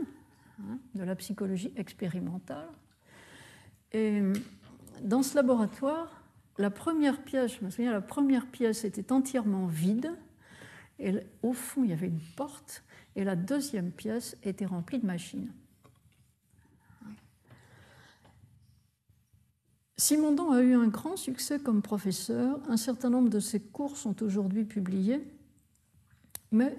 hein, de la psychologie expérimentale. Dans ce laboratoire, la première pièce, je me souviens, la première pièce était entièrement vide, et au fond, il y avait une porte, et la deuxième pièce était remplie de machines. Simondon a eu un grand succès comme professeur. Un certain nombre de ses cours sont aujourd'hui publiés, mais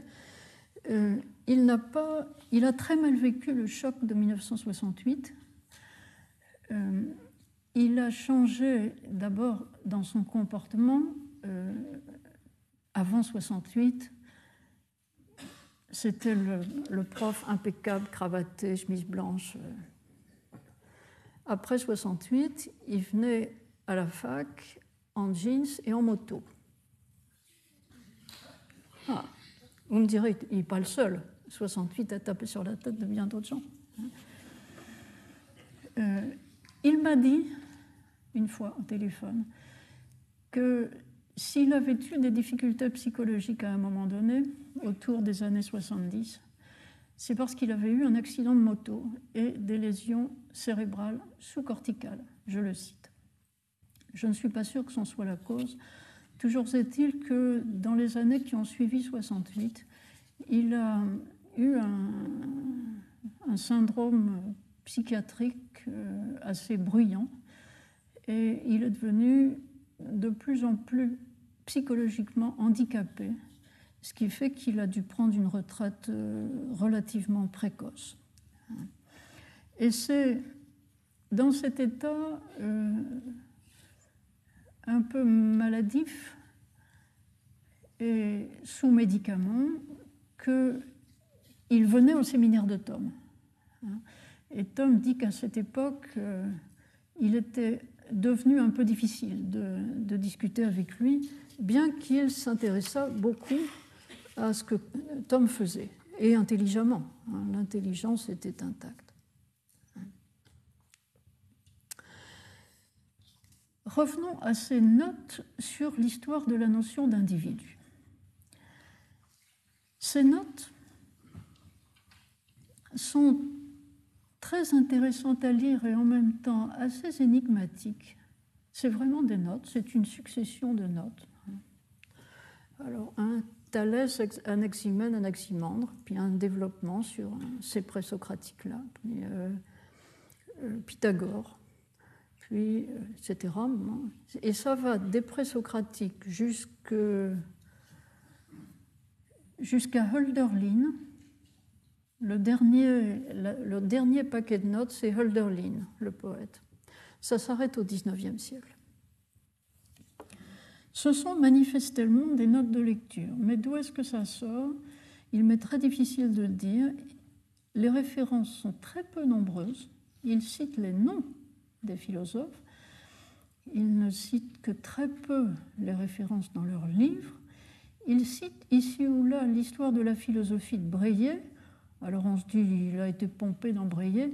euh, il, n'a pas, il a très mal vécu le choc de 1968. Euh, il a changé d'abord dans son comportement. Euh, avant 68, c'était le, prof impeccable, cravaté, chemise blanche. Après 68, il venait à la fac en jeans et en moto. Ah, vous me direz, il n'est pas le seul. 68 a tapé sur la tête de bien d'autres gens. Euh, il m'a dit, une fois au téléphone, que s'il avait eu des difficultés psychologiques à un moment donné, autour des années 70, c'est parce qu'il avait eu un accident de moto et des lésions cérébrales sous-corticales, je le cite. Je ne suis pas sûr que ce soit la cause. Toujours est-il que dans les années qui ont suivi 68, il a eu un, syndrome psychiatrique euh, assez bruyant et il est devenu de plus en plus psychologiquement handicapé, ce qui fait qu'il a dû prendre une retraite euh, relativement précoce. Et c'est dans cet état euh, un peu maladif et sous médicaments qu'il venait au séminaire de Tom. Et Tom dit qu'à cette époque, euh, il était devenu un peu difficile de, discuter avec lui, bien qu'il s'intéressât beaucoup à ce que Tom faisait, et intelligemment. Hein, l'intelligence était intacte. Revenons à ces notes sur l'histoire de la notion d'individu. Ces notes sont très intéressante à lire et en même temps assez énigmatique. C'est vraiment des notes, c'est une succession de notes. Alors, un Thalès, Anaximène, Anaximandre, puis un développement sur ces présocratiques-là, puis euh, euh, Pythagore, puis euh, etc. Et ça va des présocratiques jusqu'à Hölderlin, le dernier, paquet de notes, c'est Hölderlin, le poète. Ça s'arrête au XIXe siècle. Ce sont manifestement des notes de lecture, mais d'où est-ce que ça sort? Il m'est très difficile de le dire. Les références sont très peu nombreuses. Il cite les noms des philosophes. Il ne cite que très peu les références dans leurs livres. Il cite ici ou là l'histoire de la philosophie de Breillet, alors on se dit, il a été pompé d'embrayer.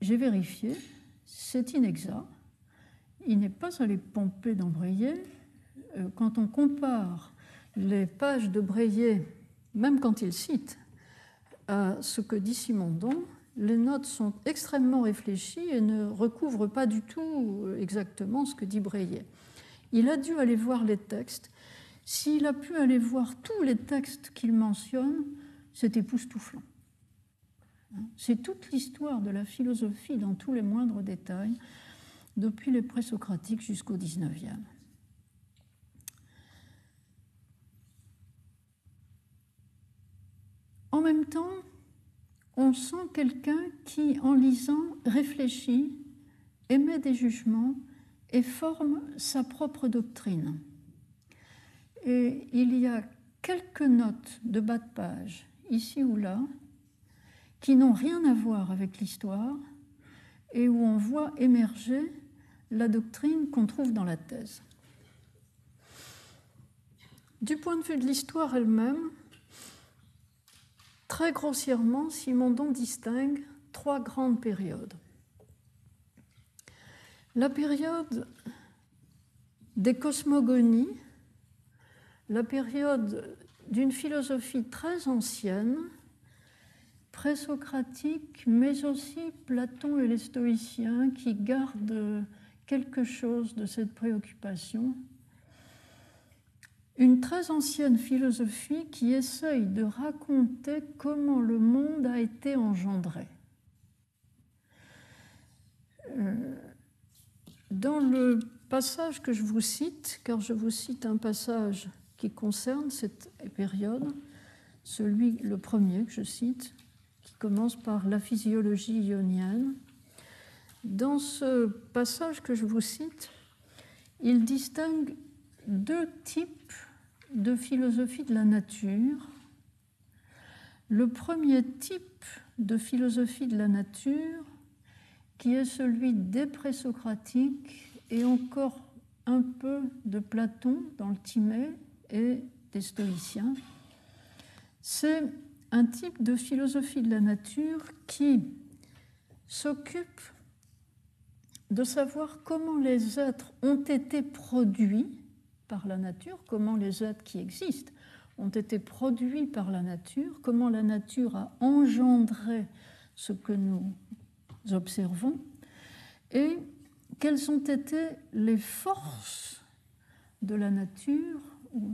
J'ai vérifié, c'est inexact. Il n'est pas allé pomper d'embrayer. Euh, quand on compare les pages de Breillet, même quand il cite, à ce que dit Simondon, les notes sont extrêmement réfléchies et ne recouvrent pas du tout exactement ce que dit Breillet. Il a dû aller voir les textes. S'il a pu aller voir tous les textes qu'il mentionne, c'est époustouflant. C'est toute l'histoire de la philosophie dans tous les moindres détails, depuis les présocratiques jusqu'au XIXe. En même temps, on sent quelqu'un qui, en lisant, réfléchit, émet des jugements et forme sa propre doctrine. Et il y a quelques notes de bas de page ici ou là, qui n'ont rien à voir avec l'histoire et où on voit émerger la doctrine qu'on trouve dans la thèse. Du point de vue de l'histoire elle-même, Très grossièrement, Simondon distingue trois grandes périodes. La période des cosmogonies, la période d'une philosophie très ancienne, présocratique, mais aussi Platon et les stoïciens qui gardent quelque chose de cette préoccupation. Une très ancienne philosophie qui essaye de raconter comment le monde a été engendré. Euh, dans le passage que je vous cite, car je vous cite un passage qui concerne cette période, celui le premier que je cite, qui commence par la physiologie ionienne. Dans ce passage que je vous cite, il distingue deux types de philosophie de la nature. Le premier type de philosophie de la nature, qui est celui des présocratiques et encore un peu de Platon dans le Timée et des stoïciens, c'est un type de philosophie de la nature qui s'occupe de savoir comment les êtres ont été produits par la nature, comment les êtres qui existent ont été produits par la nature, comment la nature a engendré ce que nous observons, et quelles ont été les forces de la nature,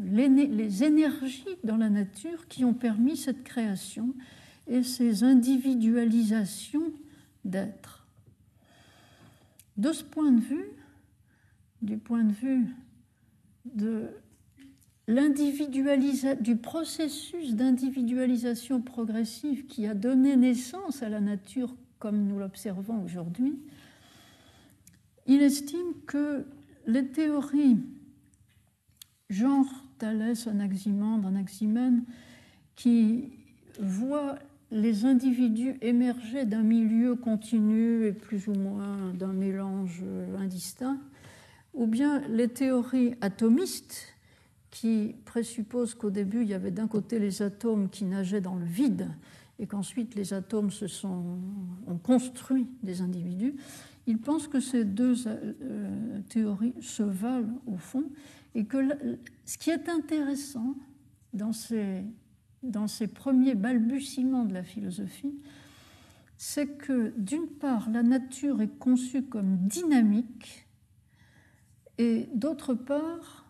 les énergies dans la nature qui ont permis cette création et ces individualisations d'êtres. De ce point de vue, du point de vue de du processus d'individualisation progressive qui a donné naissance à la nature comme nous l'observons aujourd'hui, il estime que les théories genre Thalès, Anaximandre, Anaximène, qui voient les individus émerger d'un milieu continu et plus ou moins d'un mélange indistinct, ou bien les théories atomistes qui présupposent qu'au début il y avait d'un côté les atomes qui nageaient dans le vide et qu'ensuite les atomes se sont, ont construit des individus, il pense que ces deux euh, théories se valent au fond et que ce qui est intéressant dans ces, dans ces premiers balbutiements de la philosophie, c'est que d'une part, la nature est conçue comme dynamique et d'autre part,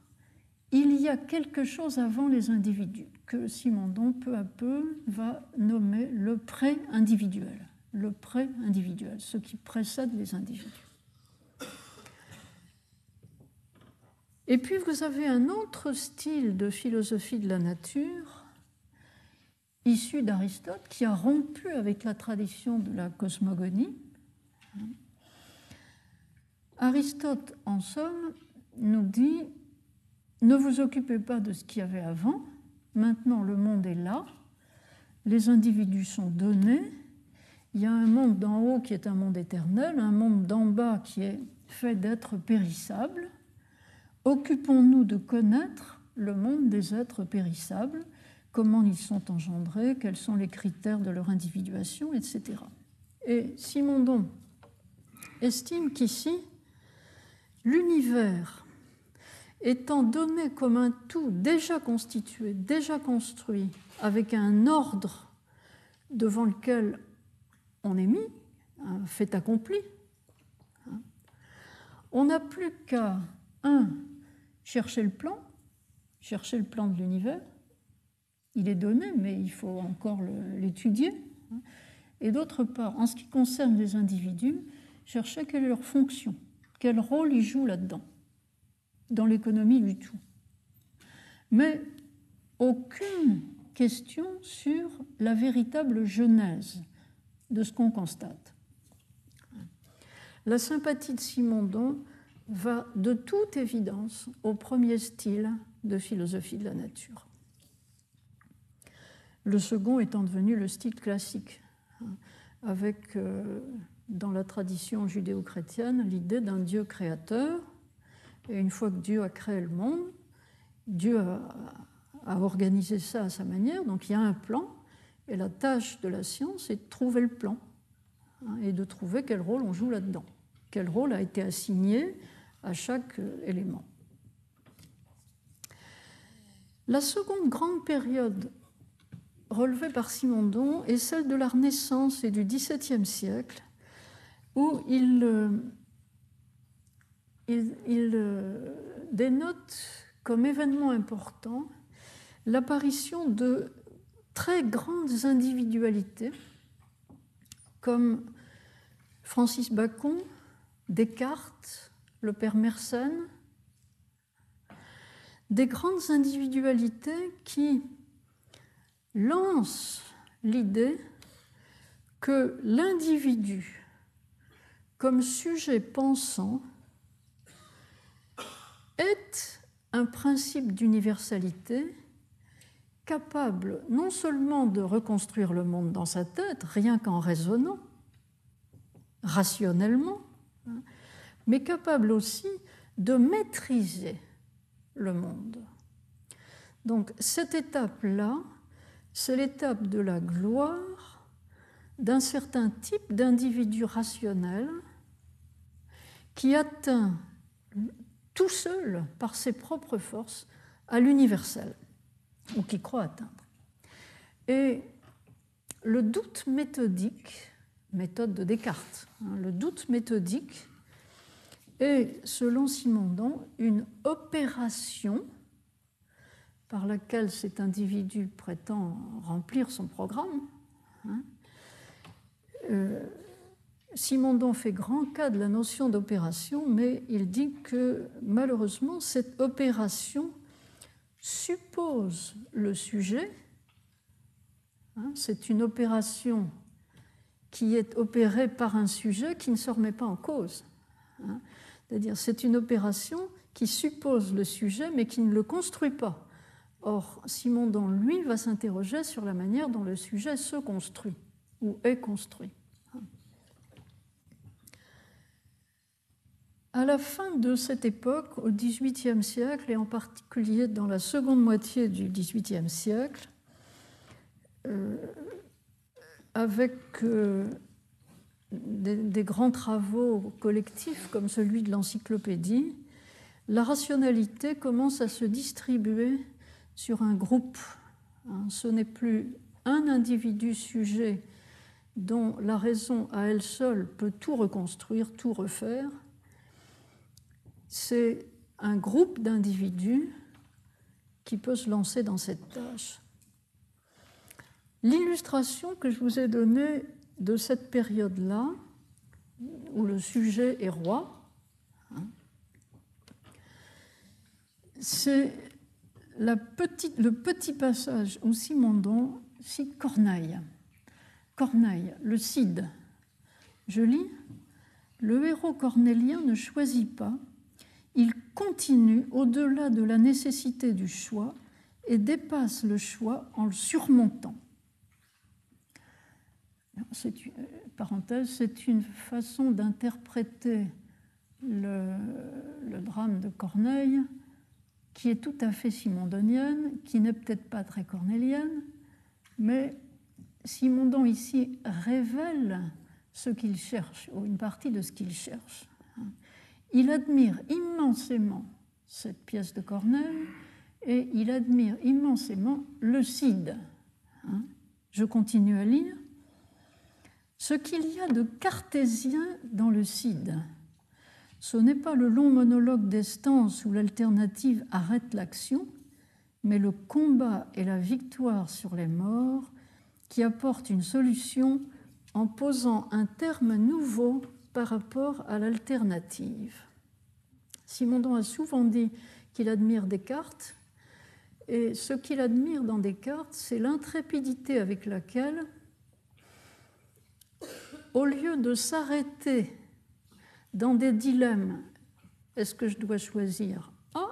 il y a quelque chose avant les individus que Simondon peu à peu va nommer le pré-individuel le pré-individuel, ce qui précède les individus. Et puis vous avez un autre style de philosophie de la nature, issu d'Aristote, qui a rompu avec la tradition de la cosmogonie. Aristote, en somme, nous dit, ne vous occupez pas de ce qu'il y avait avant, maintenant le monde est là, les individus sont donnés, il y a un monde d'en haut qui est un monde éternel, un monde d'en bas qui est fait d'êtres périssables. Occupons-nous de connaître le monde des êtres périssables, comment ils sont engendrés, quels sont les critères de leur individuation, etc. Et Simondon estime qu'ici, l'univers étant donné comme un tout déjà constitué, déjà construit, avec un ordre devant lequel on est mis, fait accompli. On n'a plus qu'à, un, chercher le plan, chercher le plan de l'univers. Il est donné, mais il faut encore l'étudier. Et d'autre part, en ce qui concerne les individus, chercher quelle est leur fonction, quel rôle ils jouent là-dedans, dans l'économie du tout. Mais aucune question sur la véritable genèse de ce qu'on constate. La sympathie de Simondon va de toute évidence au premier style de philosophie de la nature. Le second étant devenu le style classique, avec euh, dans la tradition judéo-chrétienne l'idée d'un Dieu créateur. Et une fois que Dieu a créé le monde, Dieu a, a organisé ça à sa manière, donc il y a un plan, Et la tâche de la science est de trouver le plan hein, et de trouver quel rôle on joue là-dedans, quel rôle a été assigné à chaque élément. La seconde grande période relevée par Simondon est celle de la Renaissance et du XVIIe siècle, où il, euh, il, euh, dénote comme événement important l'apparition de très grandes individualités comme Francis Bacon, Descartes, le père Mersenne, des grandes individualités qui lancent l'idée que l'individu, comme sujet pensant, est un principe d'universalité capable non seulement de reconstruire le monde dans sa tête, rien qu'en raisonnant, rationnellement, hein, mais capable aussi de maîtriser le monde. Donc cette étape-là, c'est l'étape de la gloire d'un certain type d'individu rationnel qui atteint tout seul, par ses propres forces, à l'universel, ou qui croit atteindre. Et le doute méthodique, méthode de Descartes, hein, le doute méthodique est, selon Simondon, une opération par laquelle cet individu prétend remplir son programme. Hein. Euh, Simondon fait grand cas de la notion d'opération, mais il dit que malheureusement, cette opération suppose le sujet. Hein, c'est une opération qui est opérée par un sujet qui ne se remet pas en cause. Hein. C'est-à-dire, c'est une opération qui suppose le sujet, mais qui ne le construit pas. Or, Simondon, lui, va s'interroger sur la manière dont le sujet se construit ou est construit. À la fin de cette époque, au XVIIIe siècle, et en particulier dans la seconde moitié du XVIIIe siècle, euh, avec euh, des, grands travaux collectifs comme celui de l'encyclopédie, la rationalité commence à se distribuer sur un groupe. Hein, ce n'est plus un individu sujet dont la raison à elle seule peut tout reconstruire, tout refaire, c'est un groupe d'individus qui peut se lancer dans cette tâche. L'illustration que je vous ai donnée de cette période-là, où le sujet est roi, hein, c'est le petit passage où Simondon cite Corneille. Corneille, le Cid. Je lis Le héros cornélien ne choisit pas, il continue au-delà de la nécessité du choix et dépasse le choix en le surmontant. C'est une, parenthèse, c'est une façon d'interpréter le, le, drame de Corneille qui est tout à fait simondonienne, qui n'est peut-être pas très cornélienne, mais Simondon ici révèle ce qu'il cherche, ou une partie de ce qu'il cherche. Il admire immensément cette pièce de Corneille et il admire immensément le Cid. Je continue à lire. Ce qu'il y a de cartésien dans le Cid, ce n'est pas le long monologue d'Estance où l'alternative arrête l'action, mais le combat et la victoire sur les morts qui apportent une solution en posant un terme nouveau par rapport à l'alternative. Simondon a souvent dit qu'il admire Descartes, et ce qu'il admire dans Descartes, c'est l'intrépidité avec laquelle, au lieu de s'arrêter dans des dilemmes, est-ce que je dois choisir A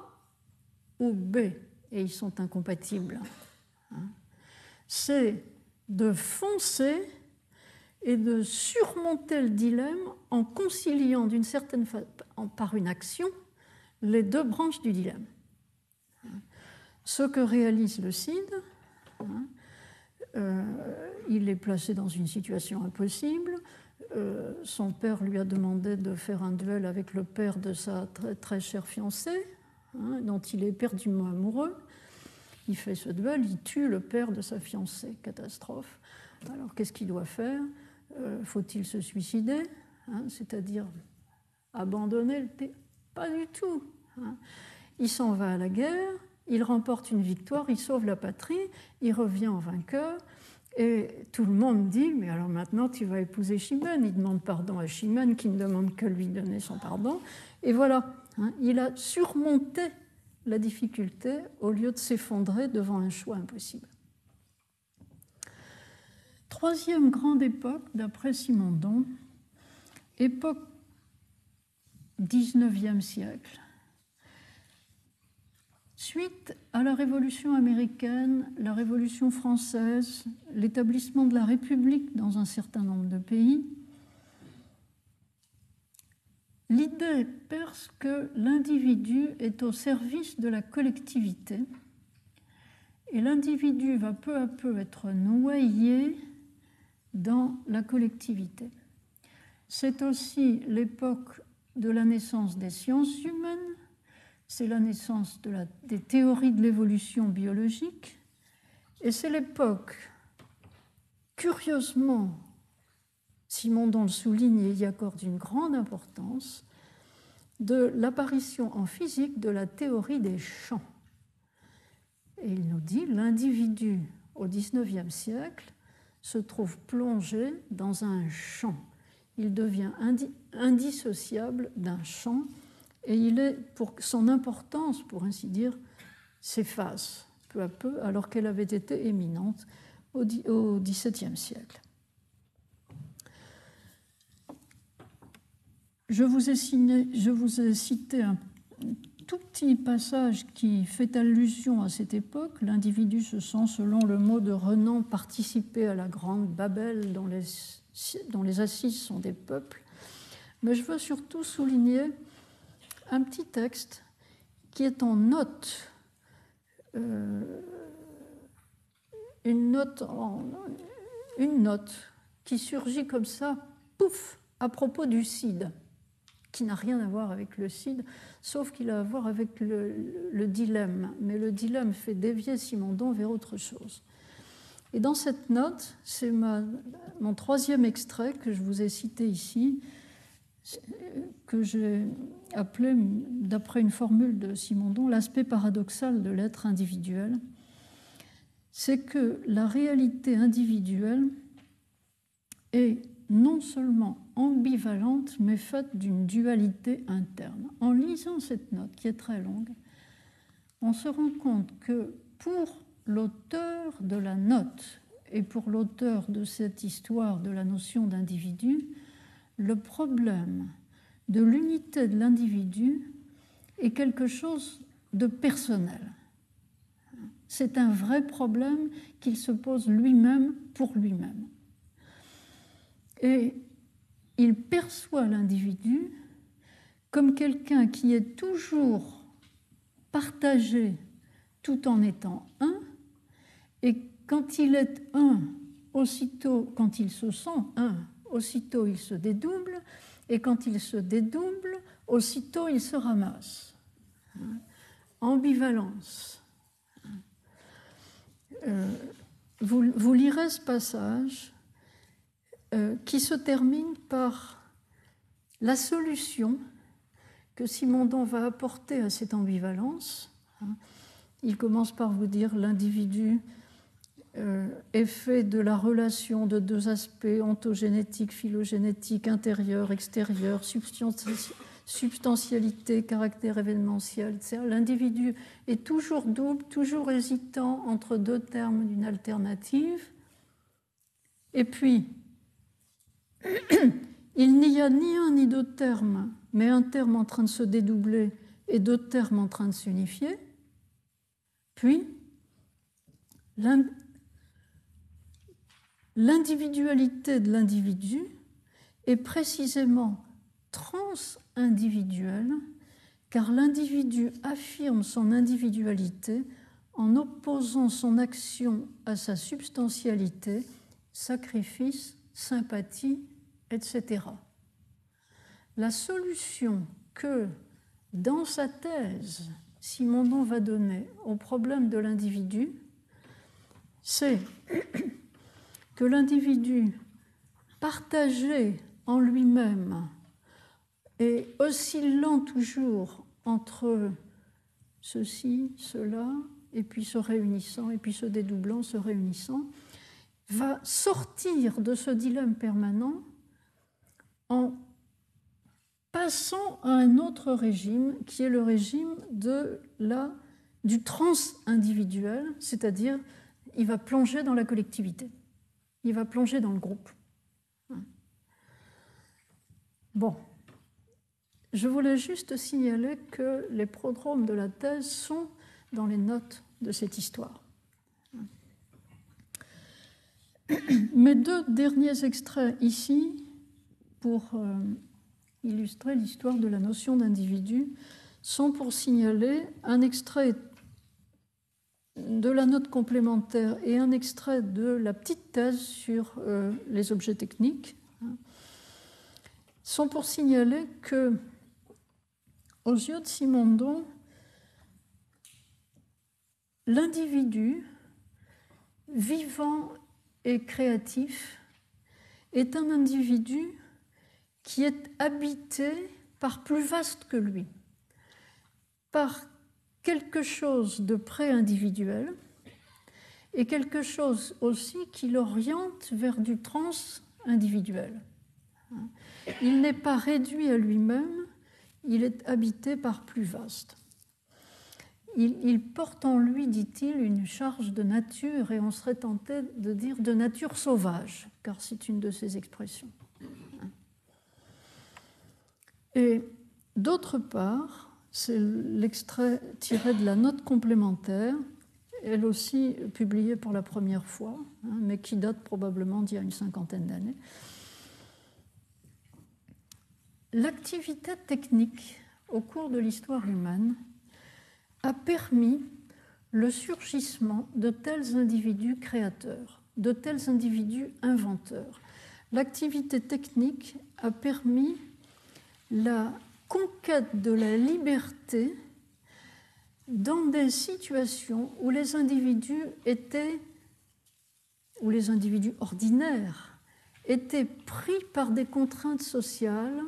ou B? Et ils sont incompatibles. Hein, c'est de foncer et de surmonter le dilemme en conciliant d'une certaine par une action, les deux branches du dilemme. Ce que réalise le CID, hein, il est placé dans une situation impossible. Euh, son père lui a demandé de faire un duel avec le père de sa très, très chère fiancée, hein, dont il est perdument amoureux. Il fait ce duel, il tue le père de sa fiancée. Catastrophe. Alors qu'est-ce qu'il doit faire? Euh, Faut-il se suicider? Hein, C'est-à-dire abandonner le thé Pas du tout. Hein. Il s'en va à la guerre, il remporte une victoire, il sauve la patrie, il revient en vainqueur. Et tout le monde dit, mais alors maintenant tu vas épouser Chimène. Il demande pardon à Chimène qui ne demande que lui donner son pardon. Et voilà, hein, il a surmonté la difficulté au lieu de s'effondrer devant un choix impossible. Troisième grande époque, d'après Simondon, époque 19e siècle. Suite à la Révolution américaine, la Révolution française, l'établissement de la République dans un certain nombre de pays, l'idée perce que l'individu est au service de la collectivité et l'individu va peu à peu être noyé dans la collectivité. C'est aussi l'époque de la naissance des sciences humaines, c'est la naissance des théories de l'évolution biologique, et c'est l'époque, curieusement, Simondon le souligne et y accorde une grande importance, de l'apparition en physique de la théorie des champs. Et il nous dit l'individu au XIXe siècle se trouve plongé dans un champ. Il devient indissociable d'un champ et il est, pour son importance, pour ainsi dire, s'efface peu à peu, alors qu'elle avait été éminente au XVIIe siècle. Je vous, ai cité un tout petit passage qui fait allusion à cette époque. L'individu se sent, selon le mot de Renan, participer à la grande Babel dont les, dont les assises sont des peuples. Mais je veux surtout souligner un petit texte qui est en note, euh, une, note une note qui surgit comme ça, pouf, à propos du CID, qui n'a rien à voir avec le CID, sauf qu'il a à voir avec le, dilemme. Mais le dilemme fait dévier Simondon vers autre chose. Et dans cette note, c'est mon troisième extrait que je vous ai cité ici, que j'ai appelé, d'après une formule de Simondon, l'aspect paradoxal de l'être individuel, c'est que la réalité individuelle est non seulement ambivalente, mais faite d'une dualité interne. En lisant cette note, qui est très longue, on se rend compte que pour l'auteur de la note et pour l'auteur de cette histoire de la notion d'individu, le problème de l'unité de l'individu est quelque chose de personnel. C'est un vrai problème qu'il se pose lui-même pour lui-même. Et il perçoit l'individu comme quelqu'un qui est toujours partagé tout en étant un, et quand il est un, aussitôt, quand il se sent un, aussitôt il se dédouble, et quand il se dédouble, aussitôt il se ramasse. Ambivalence. Euh, vous, lirez ce passage euh, qui se termine par la solution que Simondon va apporter à cette ambivalence. Il commence par vous dire l'individu euh, fait de la relation de deux aspects, ontogénétique, phylogénétique, intérieur, extérieur, substantialité, caractère événementiel. L'individu est toujours double, toujours hésitant entre deux termes d'une alternative. Et puis, [clears throat] il n'y a ni un ni deux termes, mais un terme en train de se dédoubler et deux termes en train de s'unifier. Puis, L'individualité de l'individu est précisément trans-individuelle car l'individu affirme son individualité en opposant son action à sa substantialité, sacrifice, sympathie, etc. La solution que, dans sa thèse, Simondon va donner au problème de l'individu, c'est que l'individu partagé en lui-même et oscillant toujours entre ceci, cela, et puis se réunissant, et puis se dédoublant, se réunissant, va sortir de ce dilemme permanent en passant à un autre régime qui est le régime de la, du trans-individuel, c'est-à-dire il va plonger dans la collectivité, il va plonger dans le groupe. Bon, je voulais juste signaler que les prodromes de la thèse sont dans les notes de cette histoire. Mes deux derniers extraits ici, pour euh, illustrer l'histoire de la notion d'individu, sont pour signaler un extrait de la note complémentaire et un extrait de la petite thèse sur euh, les objets techniques, hein, sont pour signaler que, aux yeux de Simondon, L'individu vivant et créatif est un individu qui est habité par plus vaste que lui, par quelque chose de pré-individuel et quelque chose aussi qui l'oriente vers du trans-individuel. Il n'est pas réduit à lui-même, il est habité par plus vaste il, porte en lui, dit-il, une charge de nature, et on serait tenté de dire de nature sauvage, car c'est une de ses expressions. Et d'autre part, c'est l'extrait tiré de la note complémentaire, elle aussi publiée pour la première fois, hein, mais qui date probablement d'il y a une cinquantaine d'années. L'activité technique au cours de l'histoire humaine a permis le surgissement de tels individus créateurs, de tels individus inventeurs. L'activité technique a permis la conquête de la liberté dans des situations où les individus étaient, où les individus ordinaires étaient pris par des contraintes sociales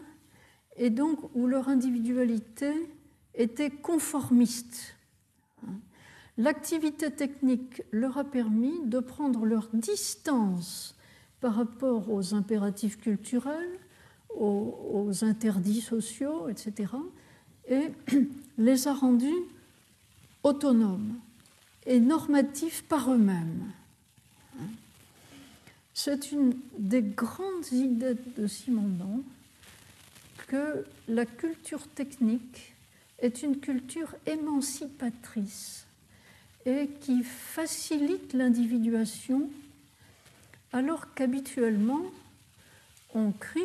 et donc où leur individualité étaient conformistes. L'activité technique leur a permis de prendre leur distance par rapport aux impératifs culturels, aux, interdits sociaux, etc., et [clears throat] les a rendus autonomes et normatifs par eux-mêmes. C'est une des grandes idées de Simondon que la culture technique est une culture émancipatrice et qui facilite l'individuation alors qu'habituellement on crie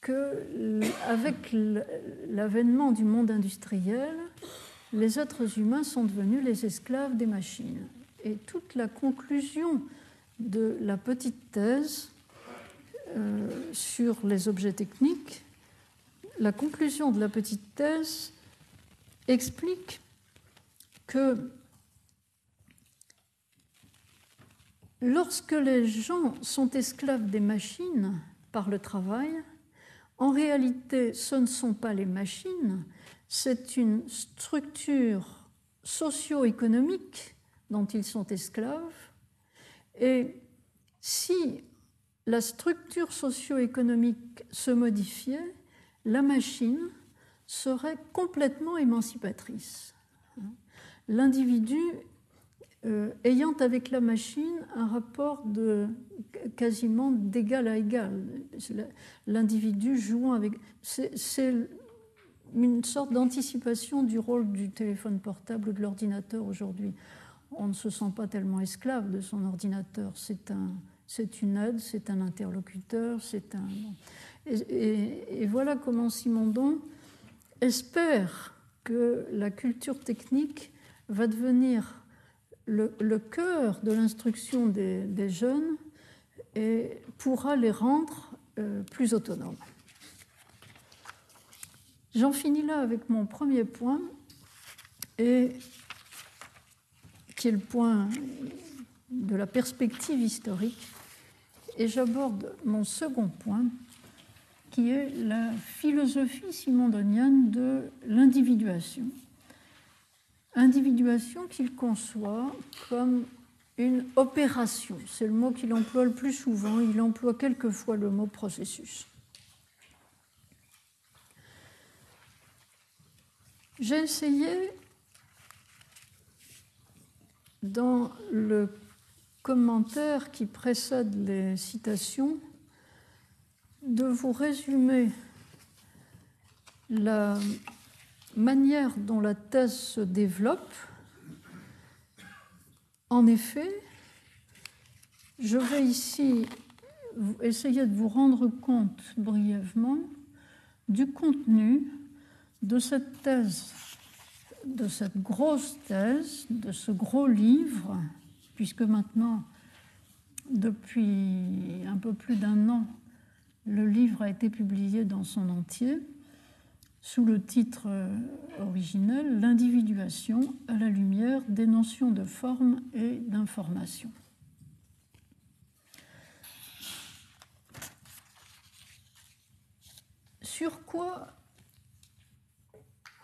que avec l'avènement du monde industriel, les êtres humains sont devenus les esclaves des machines. Et toute la conclusion de la petite thèse euh, sur les objets techniques, la conclusion de la petite thèse explique que lorsque les gens sont esclaves des machines par le travail, en réalité, ce ne sont pas les machines, c'est une structure socio-économique dont ils sont esclaves. Et si la structure socio-économique se modifiait, la machine serait complètement émancipatrice. L'individu euh, ayant avec la machine un rapport de quasiment d'égal à égal. L'individu jouant avec. C'est une sorte d'anticipation du rôle du téléphone portable ou de l'ordinateur aujourd'hui. On ne se sent pas tellement esclave de son ordinateur. C'est un, une aide, c'est un interlocuteur, c'est un. Et, et, voilà comment Simondon espère que la culture technique va devenir le, cœur de l'instruction des, jeunes et pourra les rendre euh, plus autonomes. J'en finis là avec mon premier point, et qui est le point de la perspective historique, et j'aborde mon second point, qui est la philosophie simondonienne de l'individuation. Individuation qu'il conçoit comme une opération. C'est le mot qu'il emploie le plus souvent. Il emploie quelquefois le mot processus. J'ai essayé, dans le commentaire qui précède les citations, de vous résumer la manière dont la thèse se développe. En effet, je vais ici essayer de vous rendre compte brièvement du contenu de cette thèse, de cette grosse thèse, de ce gros livre, puisque maintenant, depuis un peu plus d'un an, le livre a été publié dans son entier sous le titre euh, originel L'individuation à la lumière des notions de forme et d'information. Sur quoi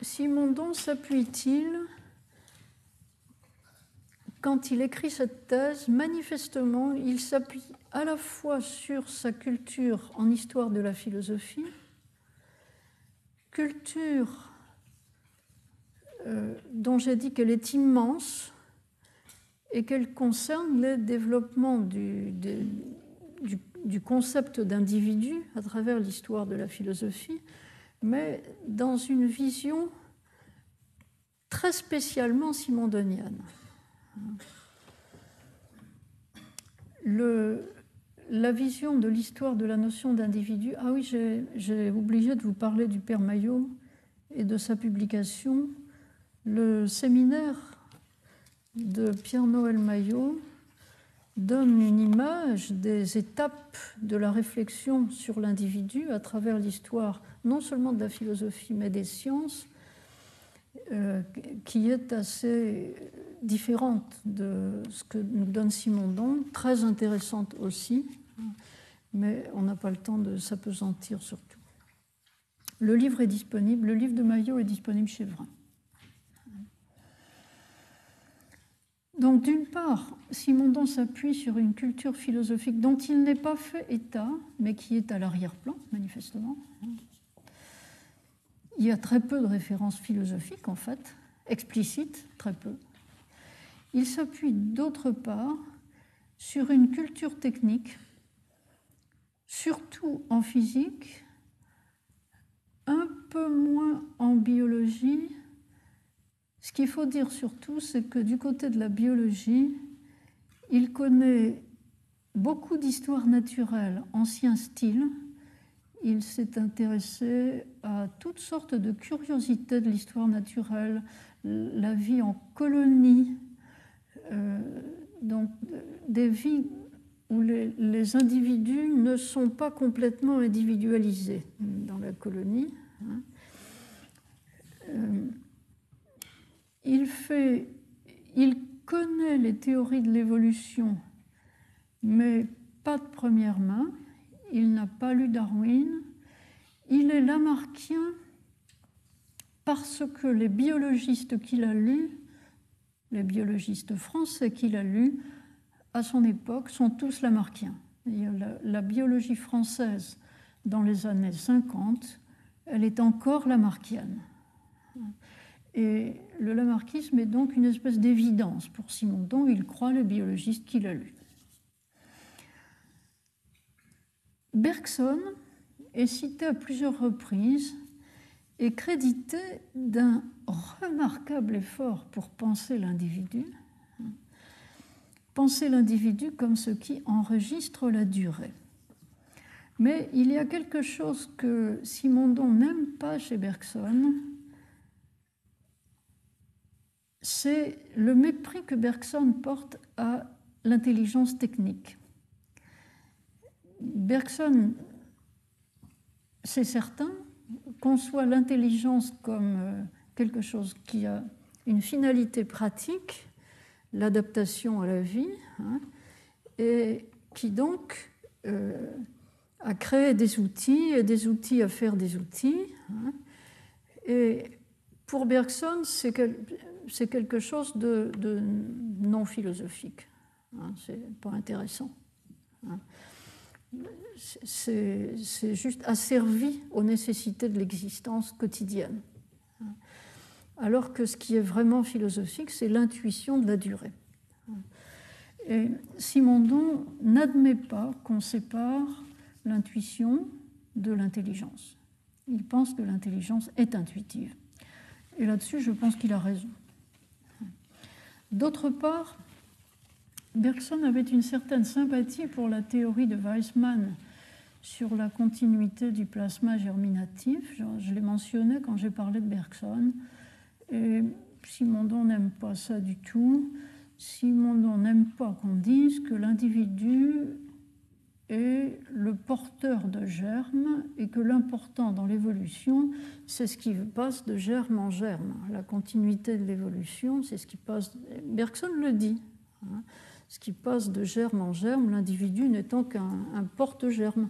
Simondon s'appuie-t-il quand il écrit cette thèse? Manifestement, il s'appuie à la fois sur sa culture en histoire de la philosophie, culture euh, dont j'ai dit qu'elle est immense et qu'elle concerne le développement du, du concept d'individu à travers l'histoire de la philosophie, mais dans une vision très spécialement simondonienne. Le, la vision de l'histoire de la notion d'individu. Ah oui, j'ai oublié de vous parler du Père Maillot et de sa publication. Le séminaire de Pierre-Noël Maillot donne une image des étapes de la réflexion sur l'individu à travers l'histoire non seulement de la philosophie mais des sciences, euh, qui est assez différente de ce que nous donne Simondon, très intéressante aussi, mais on n'a pas le temps de s'apesantir sur tout. Le livre est disponible, le livre de Maillot est disponible chez Vrin. Donc d'une part, Simondon s'appuie sur une culture philosophique dont il n'est pas fait état, mais qui est à l'arrière-plan, manifestement. Il y a très peu de références philosophiques, en fait, explicites, très peu. Il s'appuie d'autre part sur une culture technique, surtout en physique, un peu moins en biologie. Ce qu'il faut dire surtout, c'est que du côté de la biologie, il connaît beaucoup d'histoires naturelles, ancien style. Il s'est intéressé à toutes sortes de curiosités de l'histoire naturelle, la vie en colonie, euh, donc des vies où les, individus ne sont pas complètement individualisés dans la colonie. Hein. Euh, il, fait, il connaît les théories de l'évolution, mais pas de première main. Il n'a pas lu Darwin. Il est lamarckien parce que les biologistes qu'il a lus les biologistes français qu'il a lus à son époque sont tous lamarckiens. La, biologie française dans les années 50, elle est encore lamarckienne. Et le lamarckisme est donc une espèce d'évidence pour Simondon, il croit les biologistes qu'il a lus. Bergson est cité à plusieurs reprises est crédité d'un remarquable effort pour penser l'individu, penser l'individu comme ce qui enregistre la durée. Mais il y a quelque chose que Simondon n'aime pas chez Bergson, c'est le mépris que Bergson porte à l'intelligence technique. Bergson, c'est certain, conçoit l'intelligence comme euh, quelque chose qui a une finalité pratique, l'adaptation à la vie, hein, et qui donc euh, a créé des outils et des outils à faire des outils. Hein. et pour Bergson, c'est quelque chose de, non philosophique. Hein, c'est pas intéressant. Hein. C'est juste asservi aux nécessités de l'existence quotidienne. Alors que ce qui est vraiment philosophique, c'est l'intuition de la durée. Et Simondon n'admet pas qu'on sépare l'intuition de l'intelligence. Il pense que l'intelligence est intuitive. Et là-dessus, je pense qu'il a raison. D'autre part, Bergson avait une certaine sympathie pour la théorie de Weissmann sur la continuité du plasma germinatif. Je, l'ai mentionné quand j'ai parlé de Bergson. Et Simondon n'aime pas ça du tout. Simondon n'aime pas qu'on dise que l'individu est le porteur de germes et que l'important dans l'évolution, c'est ce qui passe de germe en germe. La continuité de l'évolution, c'est ce qui passe. Bergson le dit. Ce qui passe de germe en germe, l'individu n'étant qu'un porte-germe.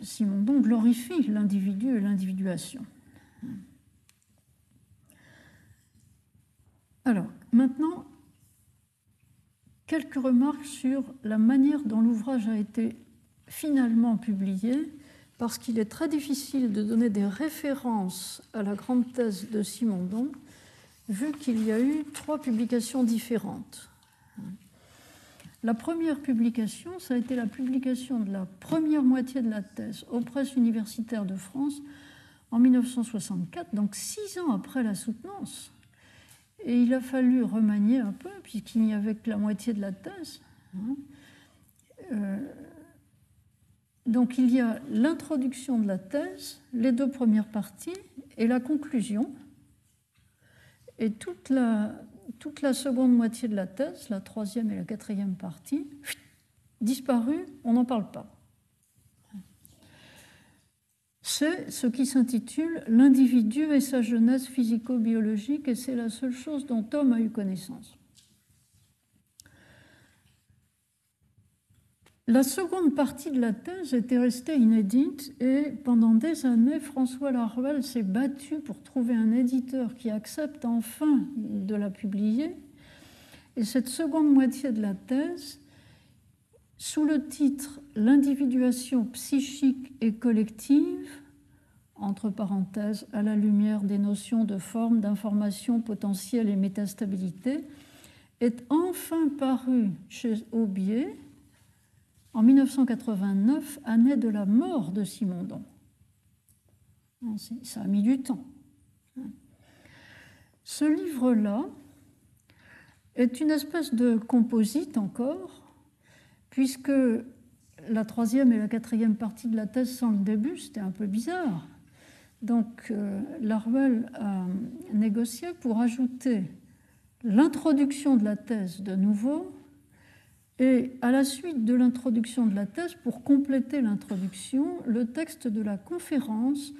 Simondon glorifie l'individu et l'individuation. Alors, maintenant, quelques remarques sur la manière dont l'ouvrage a été finalement publié, parce qu'il est très difficile de donner des références à la grande thèse de Simondon, vu qu'il y a eu trois publications différentes. La première publication, ça a été la publication de la première moitié de la thèse aux presses universitaires de France en 1964, donc six ans après la soutenance. Et il a fallu remanier un peu, puisqu'il n'y avait que la moitié de la thèse. Hein. Euh, donc il y a l'introduction de la thèse, les deux premières parties et la conclusion. Et toute la, seconde moitié de la thèse, la troisième et la quatrième partie, disparu, on n'en parle pas c'est ce qui s'intitule L'individu et sa jeunesse physico-biologique, et c'est la seule chose dont Tom a eu connaissance. La seconde partie de la thèse était restée inédite et pendant des années, François Laruelle s'est battu pour trouver un éditeur qui accepte enfin de la publier. Et cette seconde moitié de la thèse, sous le titre L'individuation psychique et collective, entre parenthèses, à la lumière des notions de forme, d'information potentielle et métastabilité, est enfin paru chez Aubier en 1989, année de la mort de Simondon. Ça a mis du temps. Ce livre-là est une espèce de composite encore, puisque la troisième et la quatrième partie de la thèse sans le début, c'était un peu bizarre. Donc, euh, Laruelle a négocié pour ajouter l'introduction de la thèse de nouveau, et à la suite de l'introduction de la thèse, pour compléter l'introduction, le texte de la conférence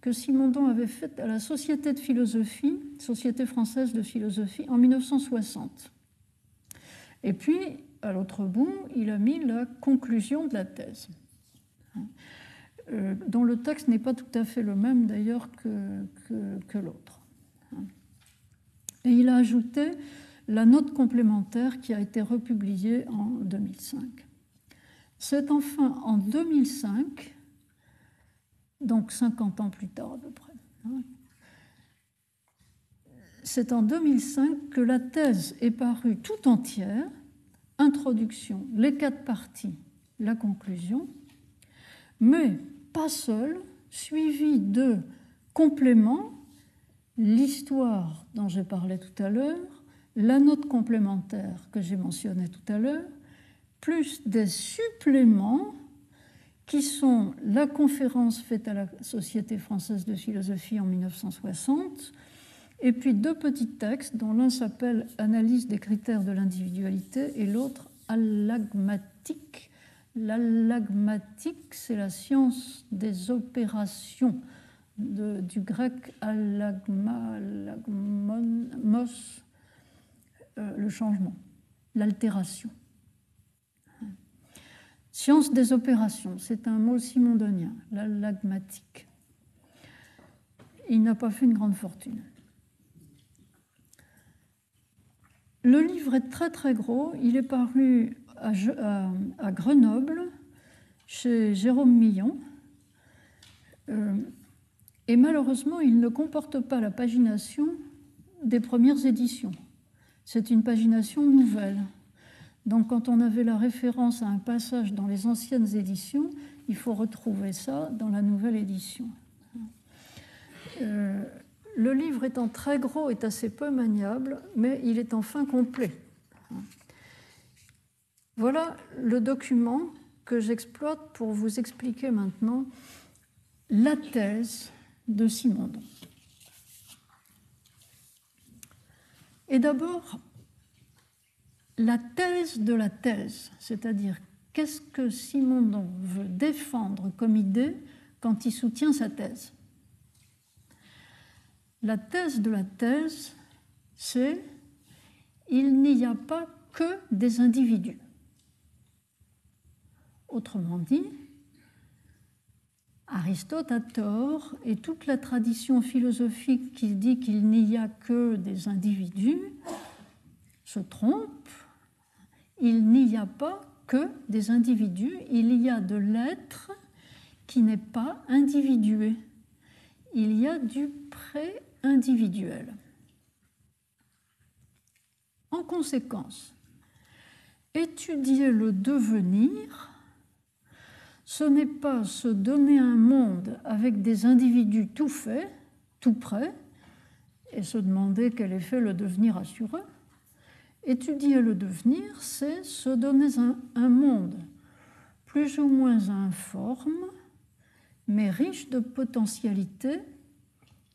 que Simondon avait faite à la Société de philosophie, Société française de philosophie, en 1960. Et puis, à l'autre bout, il a mis la conclusion de la thèse, euh, dont le texte n'est pas tout à fait le même d'ailleurs que, que, l'autre. Et il a ajouté la note complémentaire qui a été republiée en 2005. C'est enfin en 2005, donc 50 ans plus tard à peu près, hein, c'est en 2005 que la thèse est parue tout entière introduction, les quatre parties, la conclusion, mais pas seul, suivi de compléments, l'histoire dont j'ai parlé tout à l'heure, la note complémentaire que j'ai mentionnée tout à l'heure, plus des suppléments qui sont la conférence faite à la Société française de philosophie en 1960, et puis deux petits textes dont l'un s'appelle Analyse des critères de l'individualité et l'autre Allagmatique. L'allagmatique, c'est la science des opérations du grec allagma, allagmos, le changement, l'altération. Science des opérations, c'est un mot simondonien, l'allagmatique. Il n'a pas fait une grande fortune. Le livre est très très gros. Il est paru à, Grenoble chez Jérôme Millon. Euh, et malheureusement, il ne comporte pas la pagination des premières éditions. C'est une pagination nouvelle. Donc quand on avait la référence à un passage dans les anciennes éditions, il faut retrouver ça dans la nouvelle édition. Euh, le livre étant très gros est assez peu maniable, mais il est enfin complet. Voilà le document que j'exploite pour vous expliquer maintenant la thèse de Simondon. Et d'abord, la thèse de la thèse, c'est-à-dire qu'est-ce que Simondon veut défendre comme idée quand il soutient sa thèse. La thèse de la thèse, c'est il n'y a pas que des individus. Autrement dit, Aristote a tort et toute la tradition philosophique qui dit qu'il n'y a que des individus se trompe. Il n'y a pas que des individus, il y a de l'être qui n'est pas individué. Il y a du pré-individuel. En conséquence, étudier le devenir ce n'est pas se donner un monde avec des individus tout faits, tout prêts, et se demander quel effet le devenir a sur eux. Étudier le devenir, c'est se donner un, un, monde plus ou moins informe, mais riche de potentialités,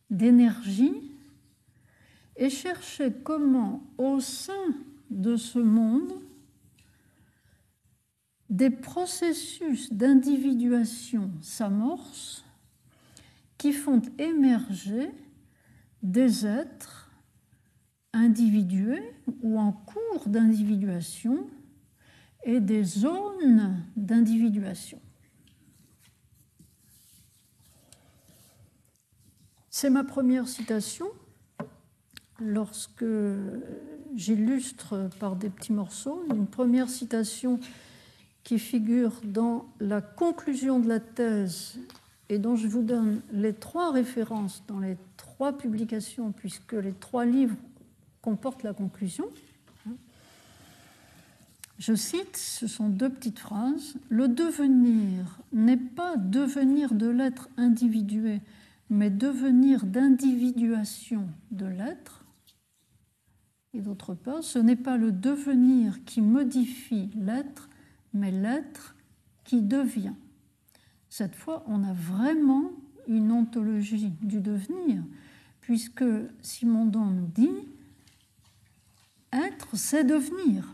d'énergie, et chercher comment, au sein de ce monde, des processus d'individuation s'amorcent qui font émerger des êtres individués ou en cours d'individuation et des zones d'individuation. C'est ma première citation lorsque j'illustre par des petits morceaux une première citation qui figure dans la conclusion de la thèse et dont je vous donne les trois références dans les trois publications, puisque les trois livres comportent la conclusion. Je cite, ce sont deux petites phrases. Le devenir n'est pas devenir de l'être individué, mais devenir d'individuation de l'être. Et d'autre part, ce n'est pas le devenir qui modifie l'être, mais l'être qui devient. Cette fois, on a vraiment une ontologie du devenir, puisque Simondon nous dit être, c'est devenir.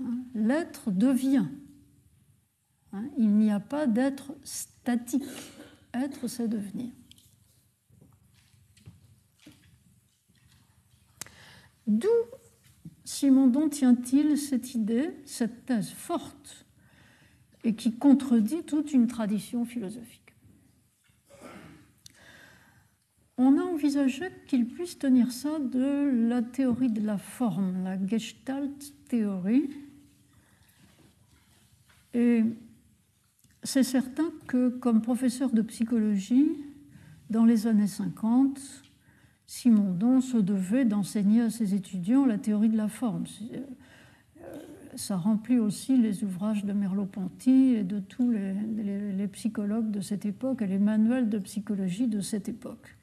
Hein, l'être devient. Hein, il n'y a pas d'être statique. Être, c'est devenir. D'où Simondon tient-il cette idée, cette thèse forte et qui contredit toute une tradition philosophique? On a envisagé qu'il puisse tenir ça de la théorie de la forme, la Gestalt théorie. Et c'est certain que comme professeur de psychologie, dans les années 50, Simondon se devait d'enseigner à ses étudiants la théorie de la forme ça remplit aussi les ouvrages de Merleau-Ponty et de tous les, psychologues de cette époque et les manuels de psychologie de cette époque.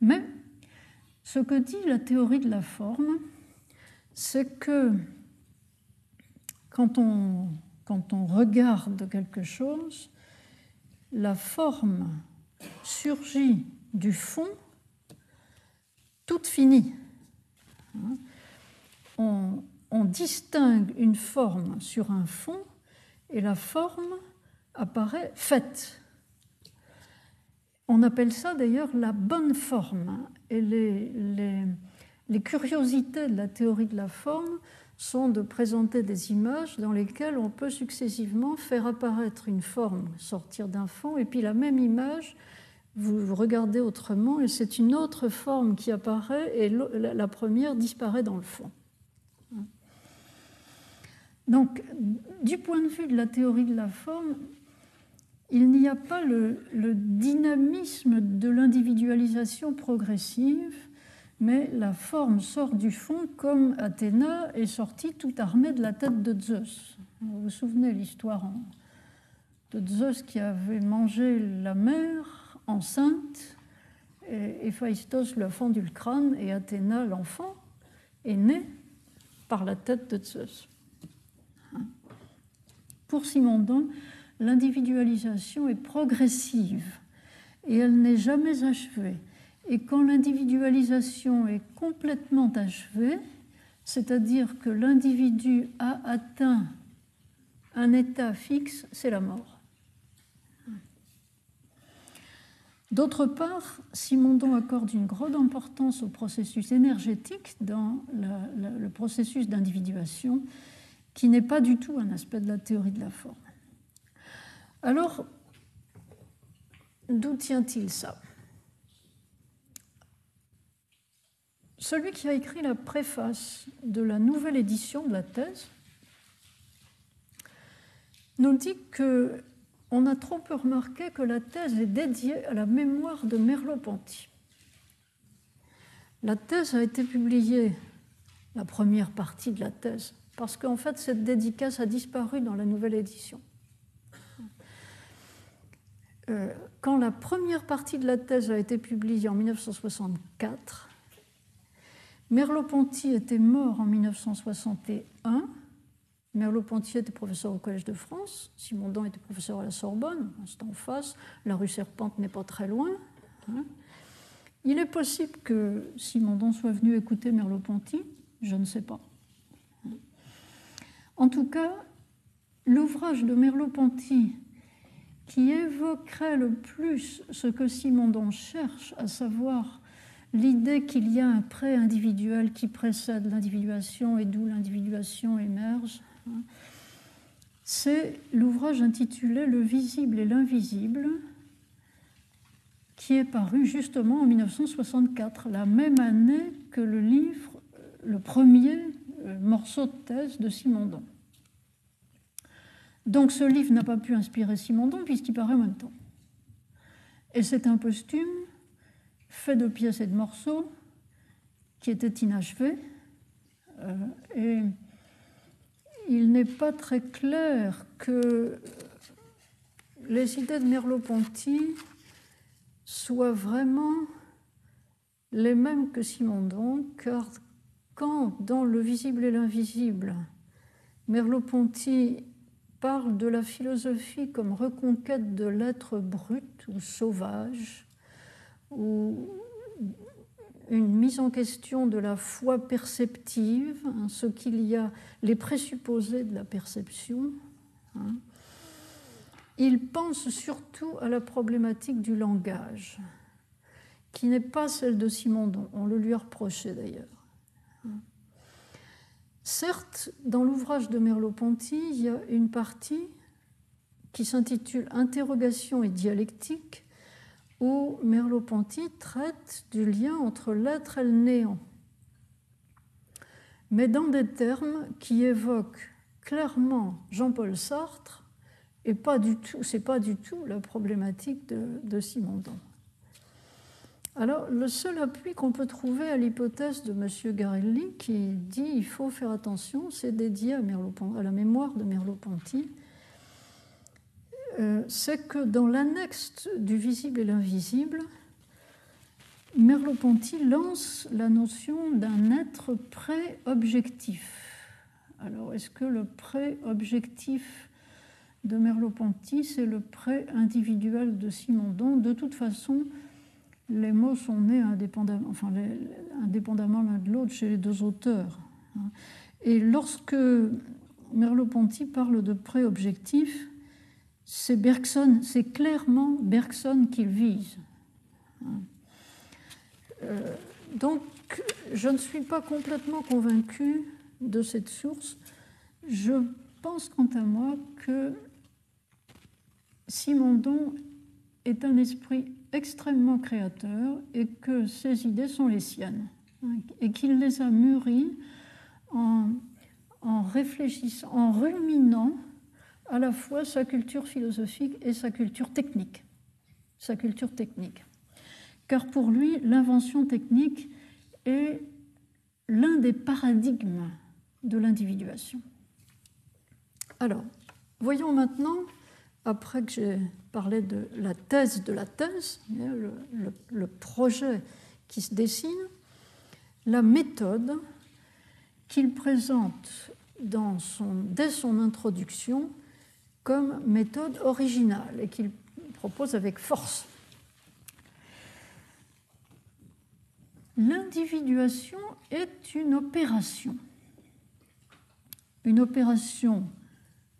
Mais ce que dit la théorie de la forme, c'est que quand on quand on regarde quelque chose, la forme surgit du fond toute finie. On, distingue une forme sur un fond et la forme apparaît faite. On appelle ça d'ailleurs la bonne forme. Et les, curiosités de la théorie de la forme sont de présenter des images dans lesquelles on peut successivement faire apparaître une forme, sortir d'un fond, et puis la même image, vous regardez autrement, et c'est une autre forme qui apparaît, et la première disparaît dans le fond. Donc, du point de vue de la théorie de la forme, il n'y a pas le, dynamisme de l'individualisation progressive, mais la forme sort du fond comme Athéna est sortie tout armée de la tête de Zeus. Vous vous souvenez l'histoire de Zeus qui avait mangé la mère enceinte, et Héphaïstos lui le crâne, et Athéna, l'enfant, est né par la tête de Zeus. Pour Simondon, l'individualisation est progressive et elle n'est jamais achevée. Et quand l'individualisation est complètement achevée, c'est-à-dire que l'individu a atteint un état fixe, c'est la mort. D'autre part, Simondon accorde une grande importance au processus énergétique dans le processus d'individuation, qui n'est pas du tout un aspect de la théorie de la forme. Alors, d'où tient-il ça? Celui qui a écrit la préface de la nouvelle édition de la thèse nous dit que on a trop peu remarqué que la thèse est dédiée à la mémoire de Merleau-Ponty. La thèse a été publiée, la première partie de la thèse, parce qu'en fait cette dédicace a disparu dans la nouvelle édition. Euh, quand la première partie de la thèse a été publiée en 1964, Merleau-Ponty était mort en 1961. Merleau-Ponty était professeur au Collège de France, Simondon était professeur à la Sorbonne, c'est en face, la rue Serpente n'est pas très loin. Hein. Il est possible que Simondon soit venu écouter Merleau-Ponty, je ne sais pas. En tout cas, l'ouvrage de Merleau-Ponty qui évoquerait le plus ce que Simondon cherche, à savoir l'idée qu'il y a un pré-individuel qui précède l'individuation et d'où l'individuation émerge. C'est l'ouvrage intitulé Le visible et l'invisible, qui est paru justement en 1964, la même année que le livre, le premier euh, morceau de thèse de Simondon. Donc ce livre n'a pas pu inspirer Simondon puisqu'il paraît en même temps. Et c'est un posthume fait de pièces et de morceaux qui était inachevé. Euh, et il n'est pas très clair que les idées de Merleau-Ponty soient vraiment les mêmes que Simondon, car quand dans Le visible et l'invisible, Merleau-Ponty parle de la philosophie comme reconquête de l'être brut ou sauvage, ou une mise en question de la foi perceptive, hein, ce qu'il y a, les présupposés de la perception. Hein. Il pense surtout à la problématique du langage, qui n'est pas celle de Simondon, on le lui a reproché d'ailleurs. Certes, dans l'ouvrage de Merleau-Ponty, il y a une partie qui s'intitule Interrogation et dialectique, où Merleau-Ponty traite du lien entre l'être et le néant, mais dans des termes qui évoquent clairement Jean-Paul Sartre et pas du tout, c'est pas du tout la problématique de, Simondon. Alors, le seul appui qu'on peut trouver à l'hypothèse de M. Garelli, qui dit il faut faire attention, c'est dédié à, à, la mémoire de Merleau-Ponty, euh, c'est que dans l'annexe du visible et l'invisible, Merleau-Ponty lance la notion d'un être pré-objectif. Alors, est-ce que le pré-objectif de Merleau-Ponty, c'est le prêt individuel de Simondon. De toute façon, les mots sont nés indépendamment, enfin, indépendamment l'un de l'autre chez les deux auteurs. Hein. Et lorsque Merleau-Ponty parle de prêt objectif, c'est Bergson, c'est clairement Bergson qu'il vise. Euh, donc, je ne suis pas complètement convaincue de cette source. Je pense quant à moi que Simondon est un esprit extrêmement créateur et que ses idées sont les siennes hein, et qu'il les a mûries en, en réfléchissant, en ruminant à la fois sa culture philosophique et sa culture technique. Sa culture technique. Car pour lui, l'invention technique est l'un des paradigmes de l'individuation. Alors, voyons maintenant, après que j'ai parlé de la thèse de la thèse, le, projet qui se dessine, la méthode qu'il présente dans son, dès son introduction comme méthode originale et qu'il propose avec force. L'individuation est une opération, une opération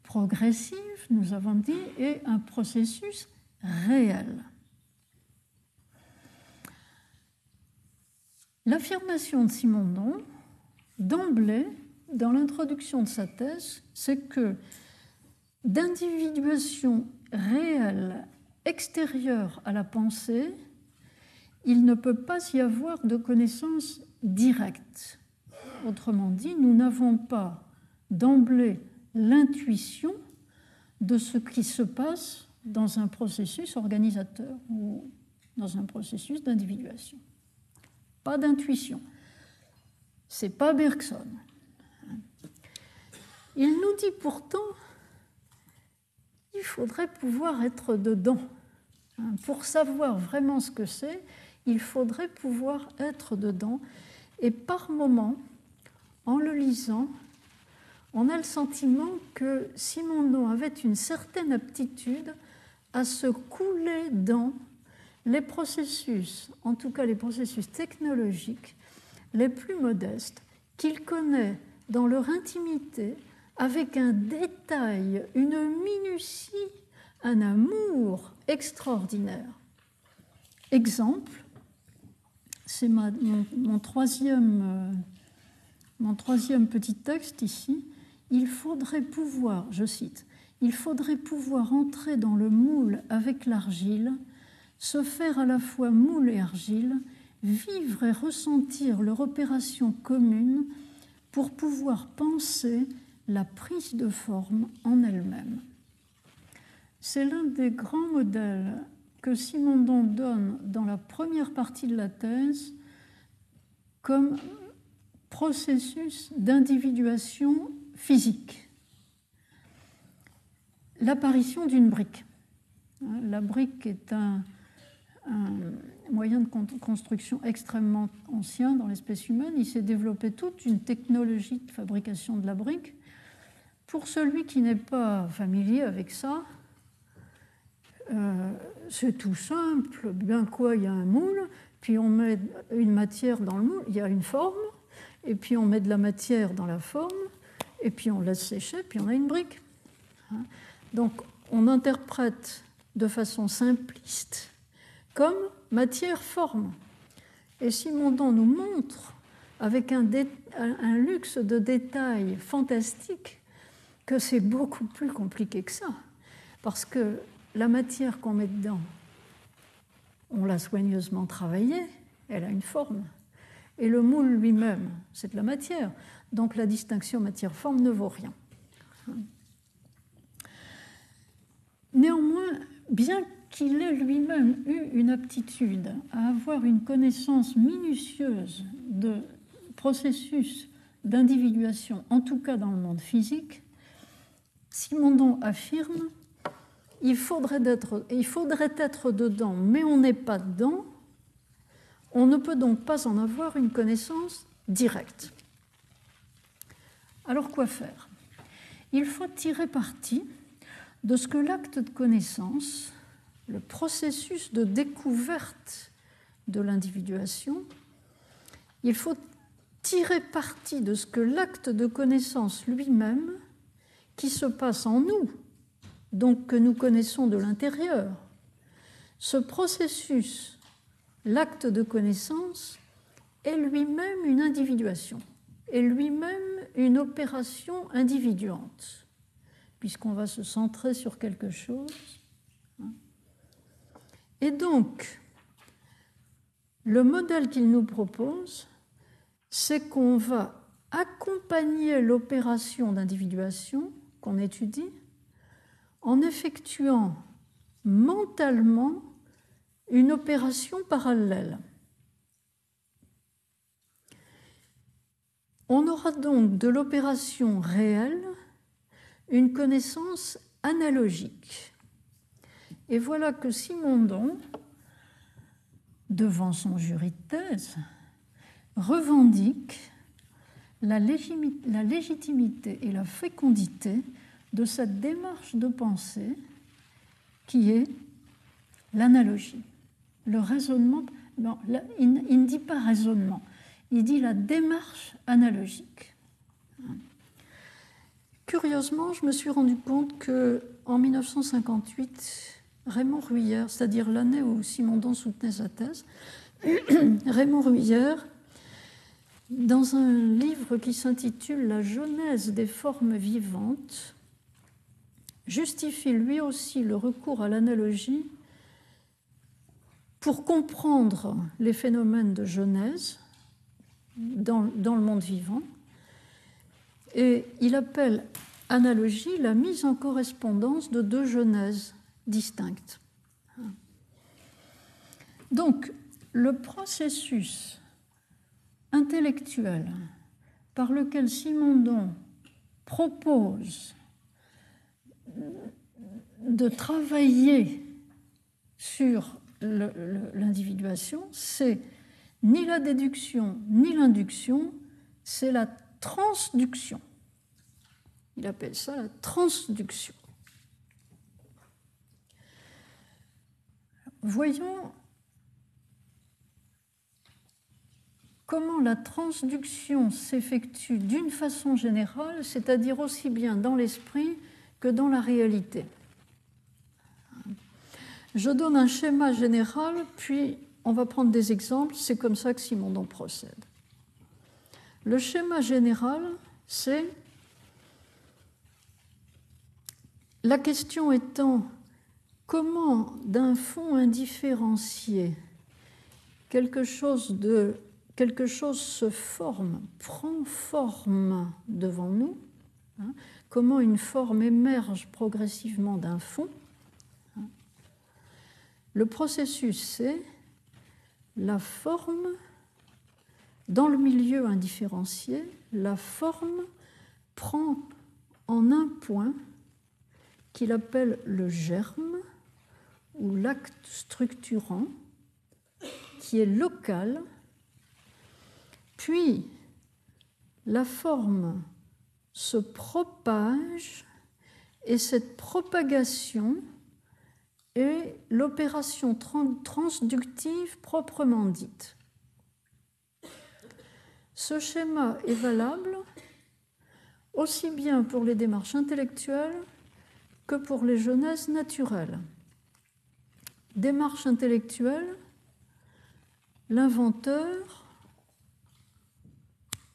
progressive, nous avons dit, et un processus réel. L'affirmation de Simondon, d'emblée, dans l'introduction de sa thèse, c'est que d'individuation réelle extérieure à la pensée, il ne peut pas y avoir de connaissance directe. Autrement dit, nous n'avons pas d'emblée l'intuition de ce qui se passe dans un processus organisateur ou dans un processus d'individuation. Pas d'intuition. C'est pas Bergson. Il nous dit pourtant qu'il faudrait pouvoir être dedans. Pour savoir vraiment ce que c'est, il faudrait pouvoir être dedans. Et par moments, en le lisant, on a le sentiment que Simondon avait une certaine aptitude à se couler dans les processus, en tout cas les processus technologiques les plus modestes, qu'il connaît dans leur intimité avec un détail, une minutie, un amour extraordinaire. Exemple, c'est mon, troisième, euh, mon troisième petit texte ici il faudrait pouvoir, je cite, il faudrait pouvoir entrer dans le moule avec l'argile, se faire à la fois moule et argile, vivre et ressentir leur opération commune pour pouvoir penser la prise de forme en elle-même. C'est l'un des grands modèles que Simondon donne dans la première partie de la thèse comme processus d'individuation physique. L'apparition d'une brique. La brique est un, moyen de construction extrêmement ancien dans l'espèce humaine. Il s'est développé toute une technologie de fabrication de la brique. Pour celui qui n'est pas familier avec ça, euh, c'est tout simple. Bien quoi, il y a un moule, puis on met une matière dans le moule, il y a une forme, et puis on met de la matière dans la forme, et puis on laisse sécher, puis on a une brique. Hein. Donc on interprète de façon simpliste comme matière-forme. Et Simondon nous montre, avec un, luxe de détails fantastique, que c'est beaucoup plus compliqué que ça. Parce que la matière qu'on met dedans, on l'a soigneusement travaillée, elle a une forme. Et le moule lui-même, c'est de la matière. Donc la distinction matière-forme ne vaut rien. Néanmoins, bien qu'il ait lui-même eu une aptitude à avoir une connaissance minutieuse de processus d'individuation, en tout cas dans le monde physique, Simondon affirme il faudrait, être, il faudrait être dedans, mais on n'est pas dedans. On ne peut donc pas en avoir une connaissance directe. Alors quoi faire? Il faut tirer parti de ce que l'acte de connaissance, le processus de découverte de l'individuation, il faut tirer parti de ce que l'acte de connaissance lui-même, qui se passe en nous, donc que nous connaissons de l'intérieur, ce processus, l'acte de connaissance, est lui-même une individuation, est lui-même une opération individuante, puisqu'on va se centrer sur quelque chose. Et donc, le modèle qu'il nous propose, c'est qu'on va accompagner l'opération d'individuation étudie en effectuant mentalement une opération parallèle. On aura donc de l'opération réelle une connaissance analogique. Et voilà que Simondon, devant son jury de thèse, revendique la, légitimité et la fécondité de cette démarche de pensée qui est l'analogie, le raisonnement. il, ne dit pas raisonnement, il dit la démarche analogique. Curieusement, je me suis rendu compte que en 1958, Raymond Ruyère, c'est-à-dire l'année où Simondon soutenait sa thèse, [clears throat] Raymond Ruyère, dans un livre qui s'intitule La genèse des formes vivantes, justifie lui aussi le recours à l'analogie pour comprendre les phénomènes de genèse dans, le monde vivant. Et il appelle analogie la mise en correspondance de deux genèses distinctes. Donc, le processus intellectuel par lequel Simondon propose de travailler sur l'individuation, c'est ni la déduction ni l'induction, c'est la transduction. Il appelle ça la transduction. Voyons comment la transduction s'effectue d'une façon générale, c'est-à-dire aussi bien dans l'esprit dans la réalité. Je donne un schéma général, puis on va prendre des exemples. C'est comme ça que Simondon procède. Le schéma général, c'est la question étant comment d'un fond indifférencié quelque chose se forme, prend forme devant nous, hein, comment une forme émerge progressivement d'un fond. Le processus, c'est la forme dans le milieu indifférencié, la forme prend en un point qu'il appelle le germe ou l'acte structurant, qui est local, puis la forme se propage et cette propagation est l'opération transductive proprement dite. Ce schéma est valable aussi bien pour les démarches intellectuelles que pour les jeunesses naturelles. Démarche intellectuelle, l'inventeur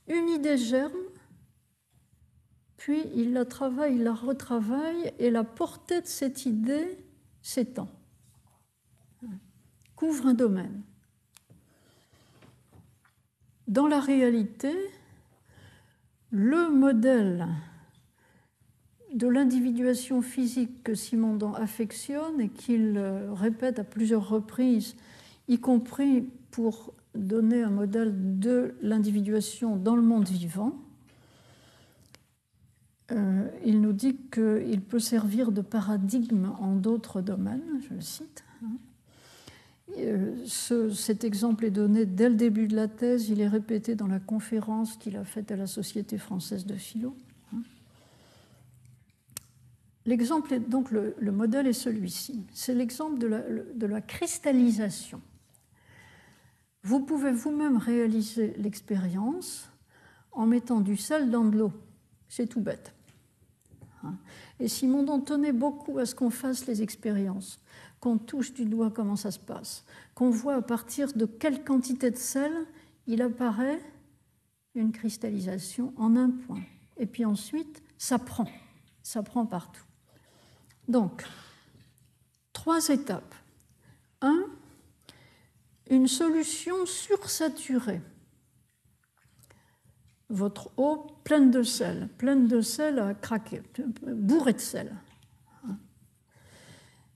unit des germes puis il la travaille, il la retravaille, et la portée de cette idée s'étend, couvre un domaine. Dans la réalité, le modèle de l'individuation physique que Simondon affectionne et qu'il répète à plusieurs reprises, y compris pour donner un modèle de l'individuation dans le monde vivant, euh, il nous dit qu'il peut servir de paradigme en d'autres domaines, je le cite. Hein. Euh, cet exemple est donné dès le début de la thèse, il est répété dans la conférence qu'il a faite à la Société française de philo. Hein. L'exemple, donc le, modèle est celui-ci. C'est l'exemple de de la cristallisation. Vous pouvez vous-même réaliser l'expérience en mettant du sel dans de l'eau. C'est tout bête. Hein. Et Simondon tenait beaucoup à ce qu'on fasse les expériences, qu'on touche du doigt comment ça se passe, qu'on voit à partir de quelle quantité de sel il apparaît une cristallisation en un point. Et puis ensuite, ça prend, ça prend partout. Donc, trois étapes. Un, une solution sursaturée votre eau pleine de sel, pleine de sel à craquer, bourrée de sel.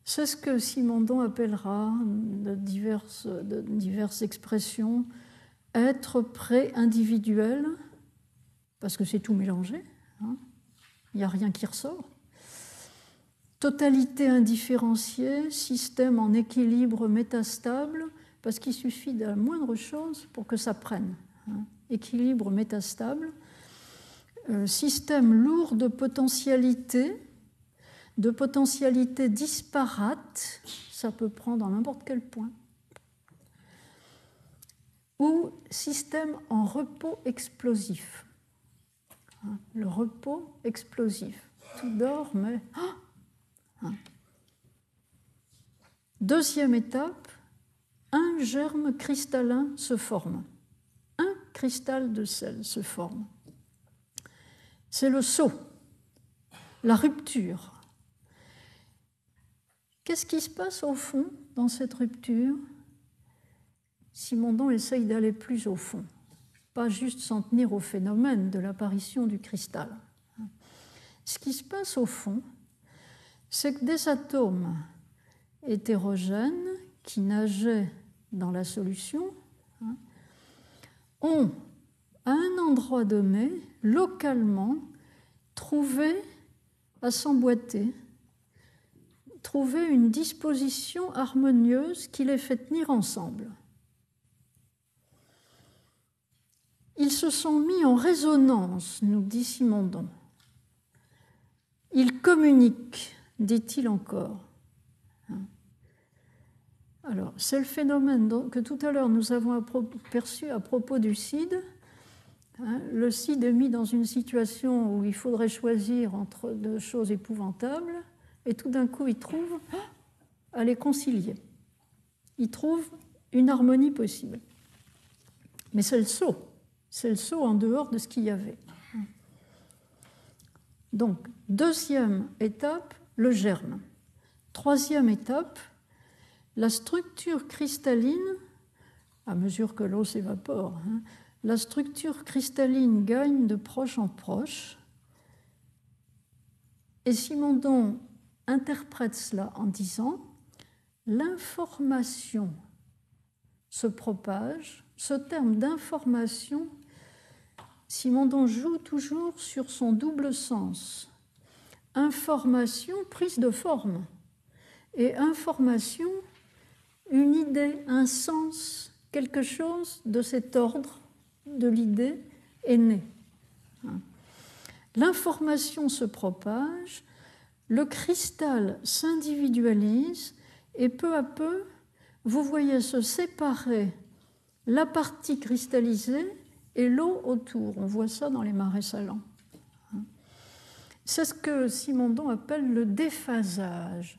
C'est ce que Simondon appellera de diverses, expressions être prêt individuel, parce que c'est tout mélangé, hein. il n'y a rien qui ressort. Totalité indifférenciée, système en équilibre métastable, parce qu'il suffit de la moindre chose pour que ça prenne. Hein équilibre métastable, euh, système lourd de potentialités, de potentialités disparates, ça peut prendre en n'importe quel point, ou système en repos explosif. Hein, le repos explosif. Tout dort, mais... Ah, hein. Deuxième étape, un germe cristallin se forme cristal de sel se forme. C'est le saut, la rupture. Qu'est-ce qui se passe au fond dans cette rupture? Simondon essaye d'aller plus au fond, pas juste s'en tenir au phénomène de l'apparition du cristal. Ce qui se passe au fond, c'est que des atomes hétérogènes qui nageaient dans la solution ont, à un endroit donné, localement, trouvé à s'emboîter, trouvé une disposition harmonieuse qui les fait tenir ensemble. Ils se sont mis en résonance, nous dit Simondon. Ils communiquent, dit-il encore. Alors, c'est le phénomène que tout à l'heure nous avons perçu à propos du CID. Hein, le CID est mis dans une situation où il faudrait choisir entre deux choses épouvantables, et tout d'un coup, il trouve à les concilier. Il trouve une harmonie possible. Mais c'est le saut. C'est le saut en dehors de ce qu'il y avait. Donc, deuxième étape, le germe. Troisième étape, la structure cristalline, à mesure que l'eau s'évapore, hein, la structure cristalline gagne de proche en proche. Et Simondon interprète cela en disant l'information se propage. Ce terme d'information, Simondon joue toujours sur son double sens. Information, prise de forme, et information, une idée, un sens, quelque chose de cet ordre de l'idée est né. L'information se propage, le cristal s'individualise et peu à peu, vous voyez se séparer la partie cristallisée et l'eau autour. On voit ça dans les marais salants. C'est ce que Simondon appelle le déphasage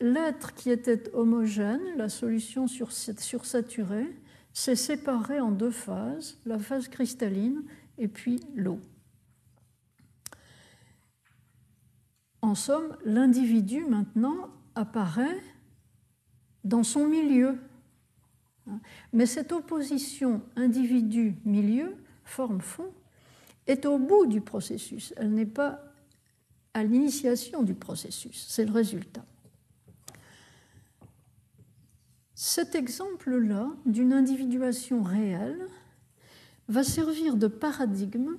l'être qui était homogène, la solution sursaturée, s'est séparé en deux phases, la phase cristalline et puis l'eau. En somme, l'individu maintenant apparaît dans son milieu. Mais cette opposition individu-milieu, forme-fond, est au bout du processus. Elle n'est pas à l'initiation du processus, c'est le résultat. Cet exemple-là d'une individuation réelle va servir de paradigme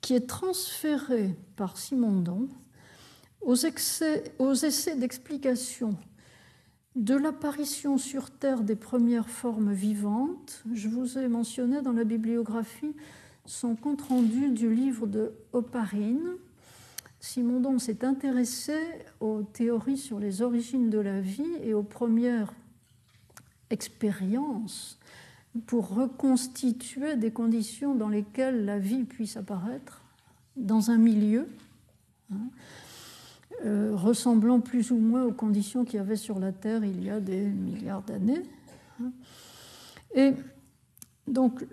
qui est transféré par Simondon aux, essais d'explication de l'apparition sur Terre des premières formes vivantes. Je vous ai mentionné dans la bibliographie son compte-rendu du livre de Oparine. Simondon s'est intéressé aux théories sur les origines de la vie et aux premières expériences pour reconstituer des conditions dans lesquelles la vie puisse apparaître dans un milieu hein, euh, ressemblant plus ou moins aux conditions qu'il y avait sur la Terre il y a des milliards d'années. Hein. Et donc,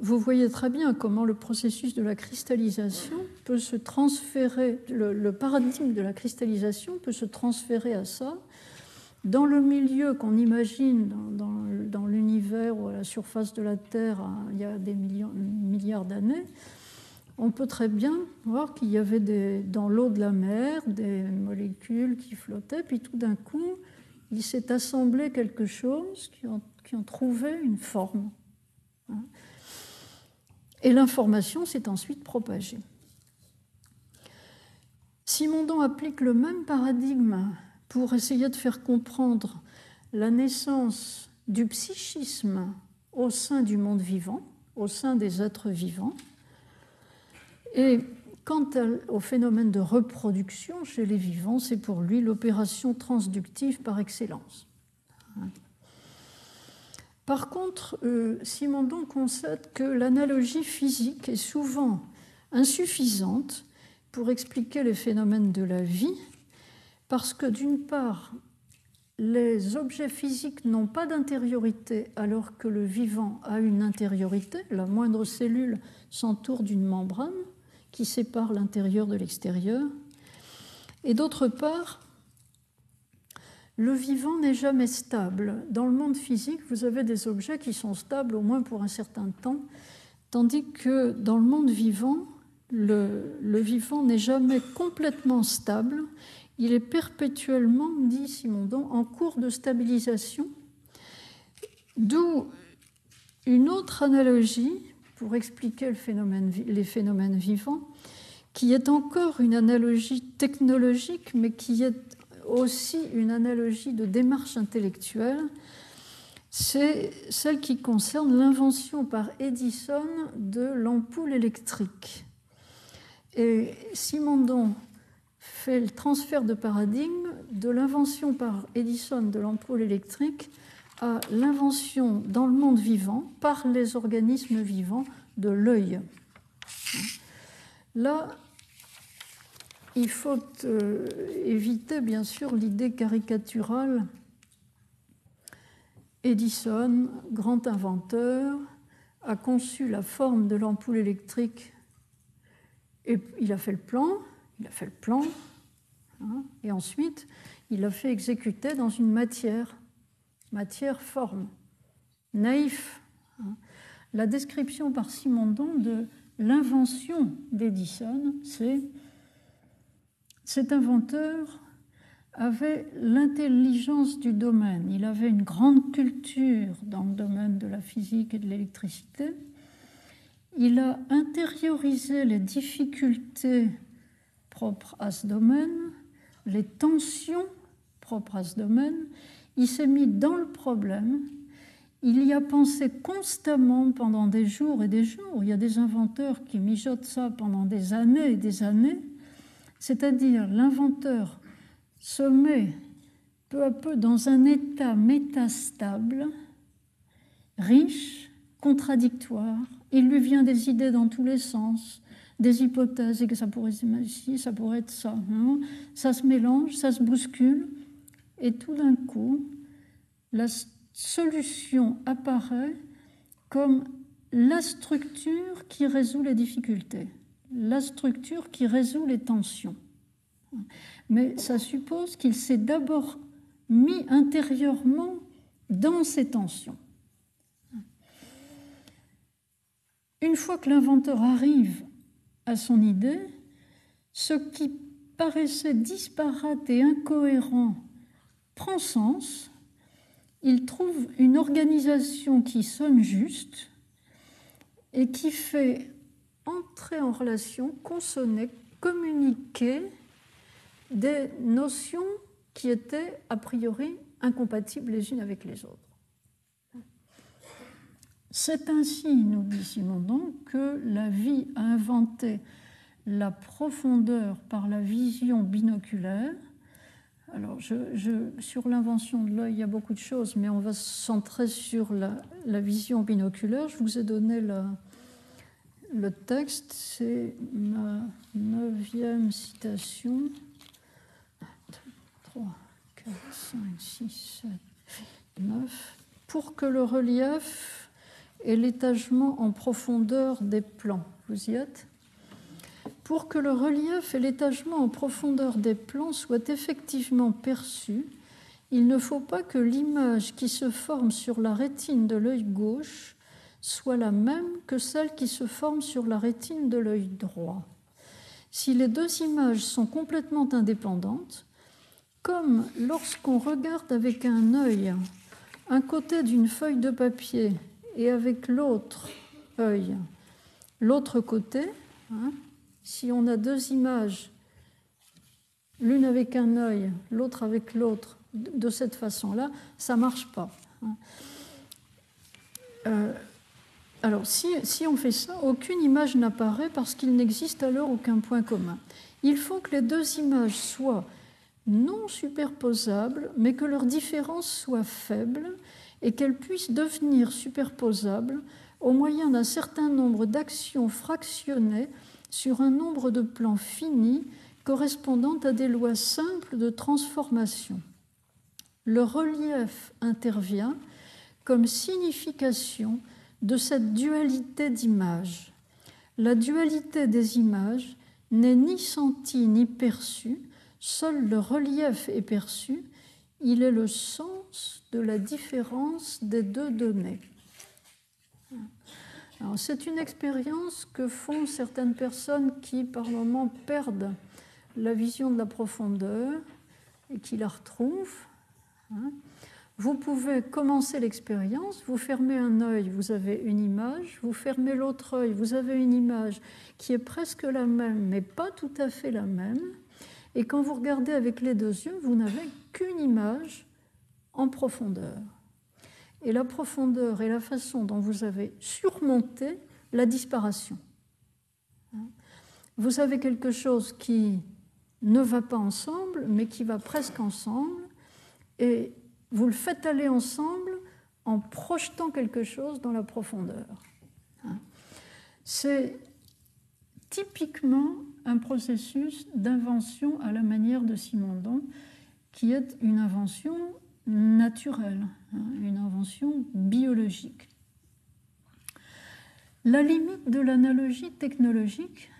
vous voyez très bien comment le processus de la cristallisation peut se transférer, le, paradigme de la cristallisation peut se transférer à ça. Dans le milieu qu'on imagine dans, l'univers ou à la surface de la Terre il y a des milliards d'années, on peut très bien voir qu'il y avait dans l'eau de la mer des molécules qui flottaient, puis tout d'un coup, il s'est assemblé quelque chose qui ont, qui ont trouvé une forme. Hein. Et l'information s'est ensuite propagée. Simondon applique le même paradigme pour essayer de faire comprendre la naissance du psychisme au sein du monde vivant, au sein des êtres vivants. Et quant au phénomène de reproduction chez les vivants, c'est pour lui l'opération transductive par excellence. Par contre, euh, Simondon concède que l'analogie physique est souvent insuffisante pour expliquer les phénomènes de la vie, parce que d'une part, les objets physiques n'ont pas d'intériorité alors que le vivant a une intériorité. La moindre cellule s'entoure d'une membrane qui sépare l'intérieur de l'extérieur. Et d'autre part, le vivant n'est jamais stable. Dans le monde physique, vous avez des objets qui sont stables au moins pour un certain temps, tandis que dans le monde vivant, le, vivant n'est jamais complètement stable. Il est perpétuellement, dit Simondon, en cours de stabilisation. D'où une autre analogie pour expliquer les phénomènes vivants, qui est encore une analogie technologique, mais qui est aussi une analogie de démarche intellectuelle, c'est celle qui concerne l'invention par Edison de l'ampoule électrique. Et Simondon fait le transfert de paradigme de l'invention par Edison de l'ampoule électrique à l'invention dans le monde vivant par les organismes vivants de l'œil. Là, il faut euh, éviter bien sûr l'idée caricaturale. Edison, grand inventeur, a conçu la forme de l'ampoule électrique et il a fait le plan, il a fait le plan, hein, et ensuite il l'a fait exécuter dans une matière, matière forme, naïf. Hein. La description par Simondon de l'invention d'Edison, c'est cet inventeur avait l'intelligence du domaine, il avait une grande culture dans le domaine de la physique et de l'électricité, il a intériorisé les difficultés propres à ce domaine, les tensions propres à ce domaine, il s'est mis dans le problème, il y a pensé constamment pendant des jours et des jours. Il y a des inventeurs qui mijotent ça pendant des années et des années c'est-à-dire l'inventeur se met peu à peu dans un état métastable, riche, contradictoire. Il lui vient des idées dans tous les sens, des hypothèses, et que ça pourrait être ici, ça pourrait être ça. Hein. ça se mélange, ça se bouscule, et tout d'un coup, la solution apparaît comme la structure qui résout les difficultés la structure qui résout les tensions. Mais ça suppose qu'il s'est d'abord mis intérieurement dans ces tensions. Une fois que l'inventeur arrive à son idée, ce qui paraissait disparate et incohérent prend sens, il trouve une organisation qui sonne juste et qui fait entrer en relation, consonner, communiquer des notions qui étaient a priori incompatibles les unes avec les autres. C'est ainsi, nous dit Simondon, que la vie a inventé la profondeur par la vision binoculaire. Alors, sur l'invention de l'œil, il y a beaucoup de choses, mais on va se centrer sur la, vision binoculaire. Je vous ai donné le texte, c'est ma neuvième citation. 3, 4, 5, 6, 7, 9. Pour que le relief et l'étagement en profondeur des plans, vous y êtes pour que le relief et l'étagement en profondeur des plans soient effectivement perçus, il ne faut pas que l'image qui se forme sur la rétine de l'œil gauche soit la même que celle qui se forme sur la rétine de l'œil droit. Si les deux images sont complètement indépendantes, comme lorsqu'on regarde avec un œil un côté d'une feuille de papier et avec l'autre œil l'autre côté, hein, si on a deux images, l'une avec un œil, l'autre avec l'autre, de cette façon-là, ça ne marche pas. Hein. Euh, alors, si, si, on fait ça, aucune image n'apparaît parce qu'il n'existe alors aucun point commun. Il faut que les deux images soient non superposables, mais que leur différence soit faible et qu'elles puissent devenir superposables au moyen d'un certain nombre d'actions fractionnées sur un nombre de plans finis correspondant à des lois simples de transformation. Le relief intervient comme signification de cette dualité d'images. La dualité des images n'est ni sentie ni perçue, seul le relief est perçu, il est le sens de la différence des deux données. C'est une expérience que font certaines personnes qui, par moments, perdent la vision de la profondeur et qui la retrouvent. Hein. Vous pouvez commencer l'expérience, vous fermez un œil, vous avez une image, vous fermez l'autre œil, vous avez une image qui est presque la même, mais pas tout à fait la même. Et quand vous regardez avec les deux yeux, vous n'avez qu'une image en profondeur et la profondeur et la façon dont vous avez surmonté la disparition. Vous avez quelque chose qui ne va pas ensemble, mais qui va presque ensemble, et vous le faites aller ensemble en projetant quelque chose dans la profondeur. C'est typiquement un processus d'invention à la manière de Simondon, qui est une invention naturelle, hein, une invention biologique. La limite de l'analogie technologique,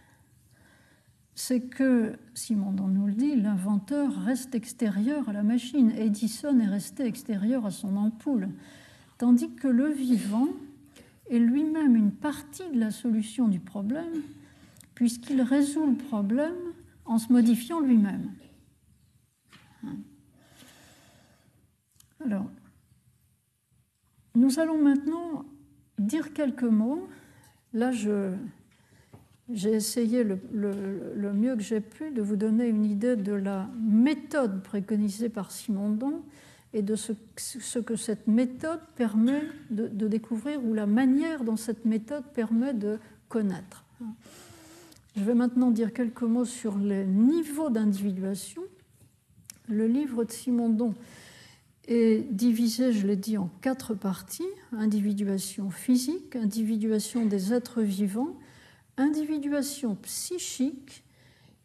c'est que, Simondon nous le dit, l'inventeur reste extérieur à la machine. Edison est resté extérieur à son ampoule, tandis que le vivant est lui-même une partie de la solution du problème, puisqu'il résout le problème en se modifiant lui-même. Alors, nous allons maintenant dire quelques mots. Là, j'ai essayé le, mieux que j'ai pu de vous donner une idée de la méthode préconisée par Simondon et de ce, que cette méthode permet de, de, découvrir ou la manière dont cette méthode permet de connaître. Je vais maintenant dire quelques mots sur les niveaux d'individuation. Le livre de Simondon est divisé, je l'ai dit, en quatre parties individuation physique, individuation des êtres vivants, individuation psychique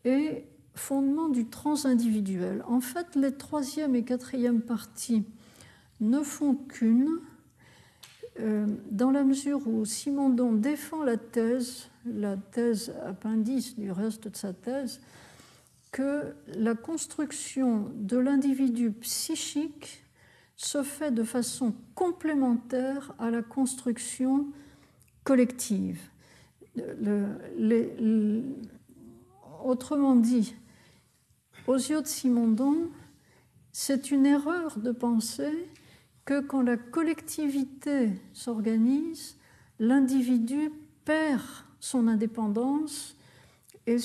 et fondement du transindividuel. En fait, les troisième et quatrième parties ne font qu'une, euh, dans la mesure où Simondon défend la thèse, la thèse appendice du reste de sa thèse, que la construction de l'individu psychique se fait de façon complémentaire à la construction collective. autrement dit, aux yeux de Simondon, c'est une erreur de penser que quand la collectivité s'organise, l'individu perd son indépendance et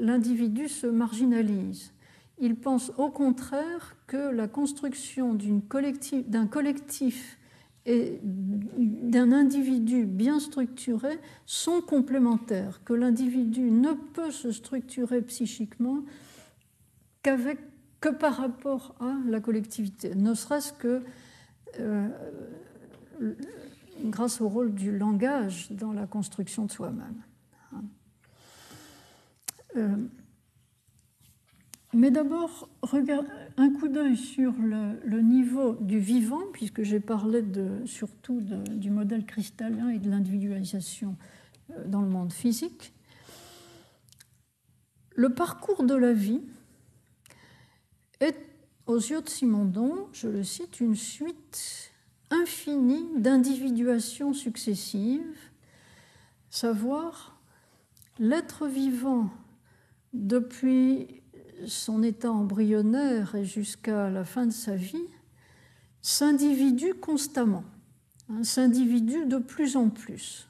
l'individu se marginalise. Il pense au contraire que la construction d'un collectif, et d'un individu bien structuré sont complémentaires, que l'individu ne peut se structurer psychiquement que par rapport à la collectivité, ne serait-ce que euh, grâce au rôle du langage dans la construction de soi-même. Euh, mais d'abord, un coup d'œil sur le, niveau du vivant, puisque j'ai parlé surtout du modèle cristallin et de l'individualisation euh, dans le monde physique. Le parcours de la vie est, aux yeux de Simondon, je le cite, une suite infinie d'individuations successives, savoir l'être vivant depuis son état embryonnaire et jusqu'à la fin de sa vie, s'individue constamment, hein, s'individue de plus en plus.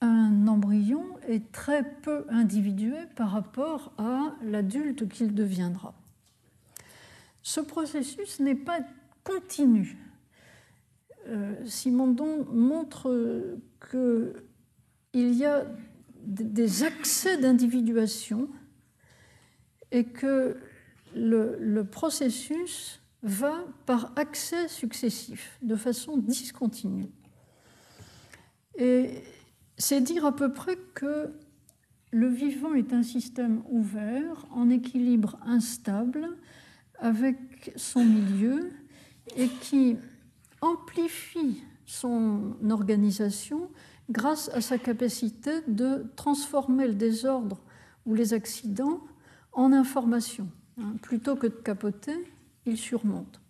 Un embryon est très peu individué par rapport à l'adulte qu'il deviendra. Ce processus n'est pas continu. Euh, Simondon montre qu'il y a des accès d'individuation et que le, processus va par accès successifs, de façon discontinue. Et c'est dire à peu près que le vivant est un système ouvert, en équilibre instable, avec son milieu, et qui amplifie son organisation grâce à sa capacité de transformer le désordre ou les accidents en information. Hein. plutôt que de capoter, il surmonte.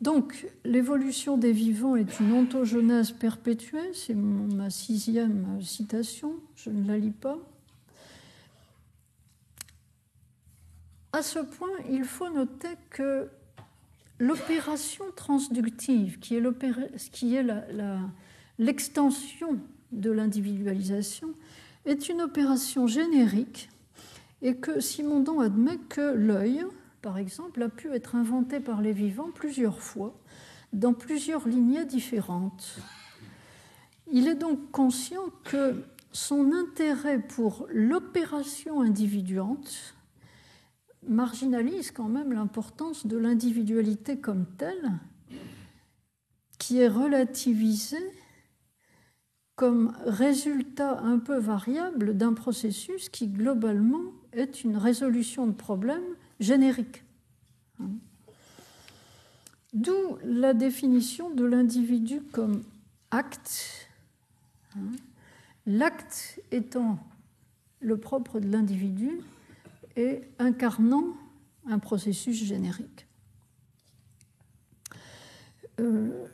Donc, l'évolution des vivants est une ontogenèse perpétuée, c'est ma sixième citation, je ne la lis pas. À ce point, il faut noter que l'opération transductive, qui est l'extension de l'individualisation, est une opération générique et que Simondon admet que l'œil, par exemple, a pu être inventé par les vivants plusieurs fois, dans plusieurs lignées différentes. Il est donc conscient que son intérêt pour l'opération individuante marginalise quand même l'importance de l'individualité comme telle, qui est relativisée comme résultat un peu variable d'un processus qui globalement est une résolution de problèmes générique. D'où la définition de l'individu comme acte, l'acte étant le propre de l'individu et incarnant un processus générique. Euh,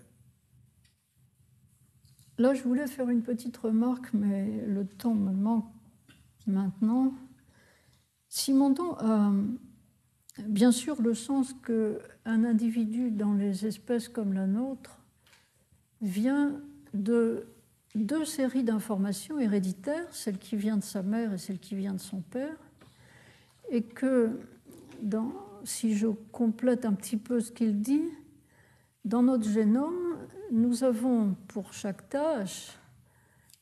là, je voulais faire une petite remarque, mais le temps me manque maintenant. Simondon a bien sûr le sens qu'un individu dans les espèces comme la nôtre vient de deux séries d'informations héréditaires, celle qui vient de sa mère et celle qui vient de son père, et que, si je complète un petit peu ce qu'il dit, dans notre génome, nous avons pour chaque tâche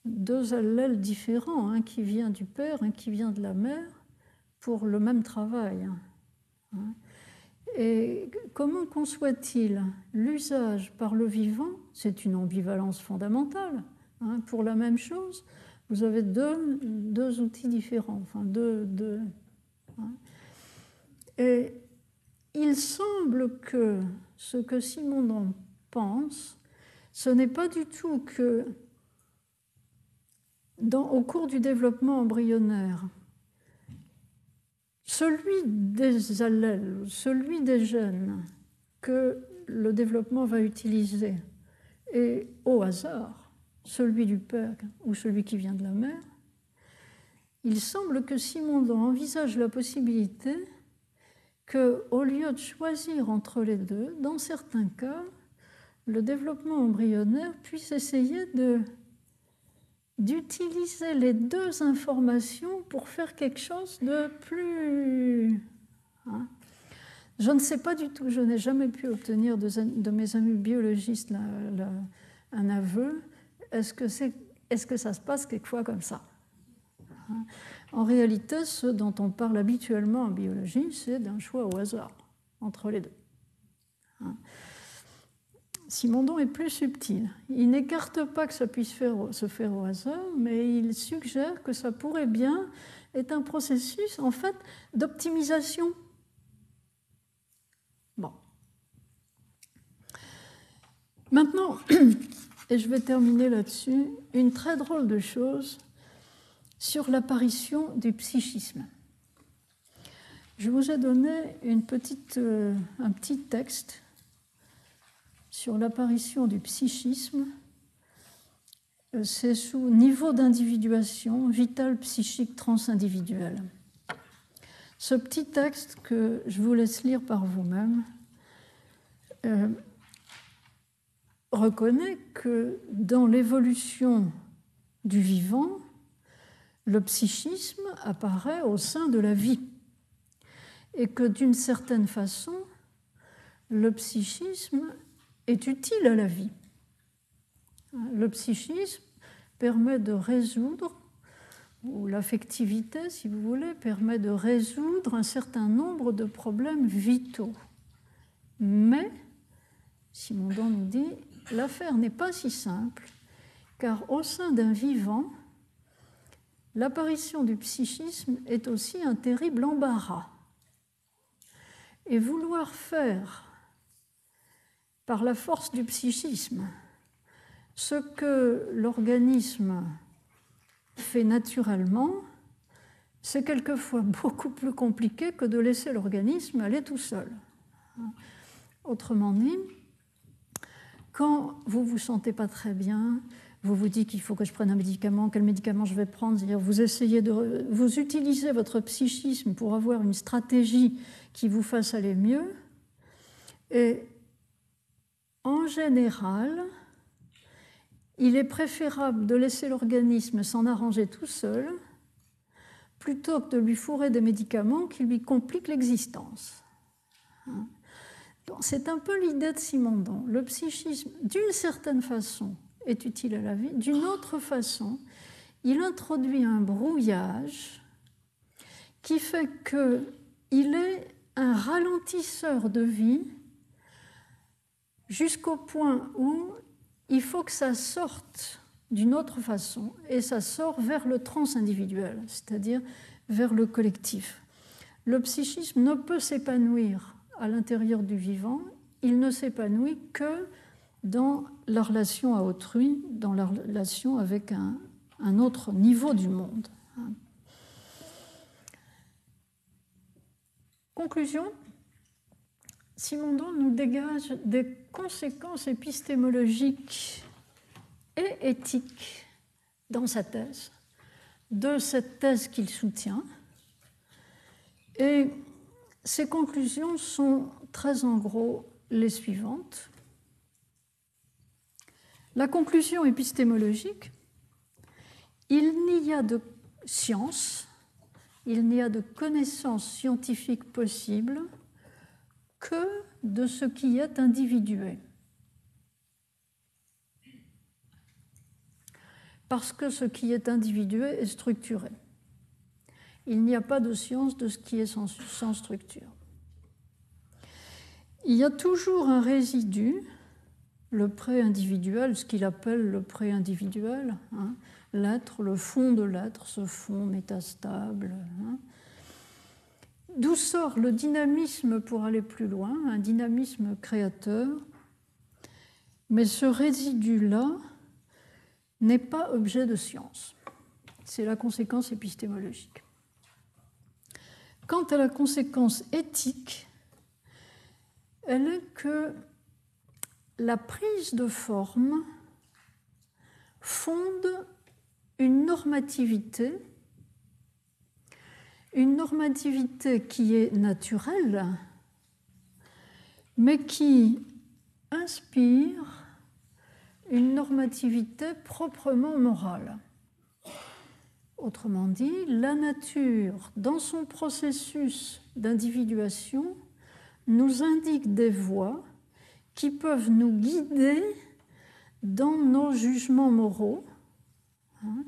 deux allèles différents, un qui vient du père, un qui vient de la mère, pour le même travail. Et comment conçoit-il l'usage par le vivant? C'est une ambivalence fondamentale. Hein. Pour la même chose, vous avez deux, deux outils différents, enfin deux, deux. Et il semble que ce que Simondon pense, ce n'est pas du tout que au cours du développement embryonnaire, celui des allèles, celui des gènes que le développement va utiliser est au hasard celui du père ou celui qui vient de la mère, il semble que Simondon envisage la possibilité que, au lieu de choisir entre les deux, dans certains cas, le développement embryonnaire puisse essayer d'utiliser les deux informations pour faire quelque chose de plus... Hein. Je ne sais pas du tout, je n'ai jamais pu obtenir de, mes amis biologistes un aveu. Est-ce que, que ça se passe quelquefois comme ça? En réalité, ce dont on parle habituellement en biologie, c'est d'un choix au hasard entre les deux. Simondon est plus subtil. Il n'écarte pas que ça puisse se faire au hasard, mais il suggère que ça pourrait bien être un processus en fait d'optimisation. Bon. Maintenant, [clears throat] et je vais terminer là-dessus, une très drôle de chose sur l'apparition du psychisme. Je vous ai donné euh, un petit texte sur l'apparition du psychisme, euh, c'est sous niveau d'individuation vital psychique transindividuel. Ce petit texte que je vous laisse lire par vous-même euh, reconnaît que dans l'évolution du vivant, le psychisme apparaît au sein de la vie et que d'une certaine façon, le psychisme est utile à la vie. Le psychisme permet de résoudre, ou l'affectivité, si vous voulez, permet de résoudre un certain nombre de problèmes vitaux. Mais, Simondon nous dit, l'affaire n'est pas si simple, car au sein d'un vivant, l'apparition du psychisme est aussi un terrible embarras. Et vouloir faire par la force du psychisme. Ce que l'organisme fait naturellement, c'est quelquefois [laughs] beaucoup plus compliqué que de laisser l'organisme aller tout seul. Autrement dit, quand vous vous sentez pas très bien, vous vous dites qu'il faut que je prenne un médicament, quel médicament je vais prendre, vous essayez de vous utilisez votre psychisme pour avoir une stratégie qui vous fasse aller mieux, et en général, il est préférable de laisser l'organisme s'en arranger tout seul plutôt que de lui fourrer des médicaments qui lui compliquent l'existence. Hein? C'est un peu l'idée de Simondon. Le psychisme, d'une certaine façon, est utile à la vie, d'une autre façon, il introduit un brouillage qui fait qu'il est un ralentisseur de vie jusqu'au point où il faut que ça sorte d'une autre façon, et ça sort vers le transindividuel, c'est-à-dire vers le collectif. Le psychisme ne peut s'épanouir à l'intérieur du vivant, il ne s'épanouit que dans la relation à autrui, dans la relation avec un, autre niveau du monde. Conclusion, Simondon nous dégage des conséquences épistémologiques et éthiques dans sa thèse, de cette thèse qu'il soutient. Et ses conclusions sont très en gros les suivantes. La conclusion épistémologique, il n'y a de science, il n'y a de connaissance scientifique possible que de ce qui est individué. Parce que ce qui est individué est structuré. Il n'y a pas de science de ce qui est sans, structure. Il y a toujours un résidu, le pré-individuel, ce qu'il appelle le pré-individuel, hein, l'être, le fond de l'être, ce fond métastable. Hein, D'où sort le dynamisme pour aller plus loin, un dynamisme créateur, mais ce résidu-là n'est pas objet de science. C'est la conséquence épistémologique. Quant à la conséquence éthique, elle est que la prise de forme fonde une normativité une normativité qui est naturelle, mais qui inspire une normativité proprement morale. Autrement dit, la nature, dans son processus d'individuation, nous indiquent des voies qui peuvent nous guider dans nos jugements moraux. Hein.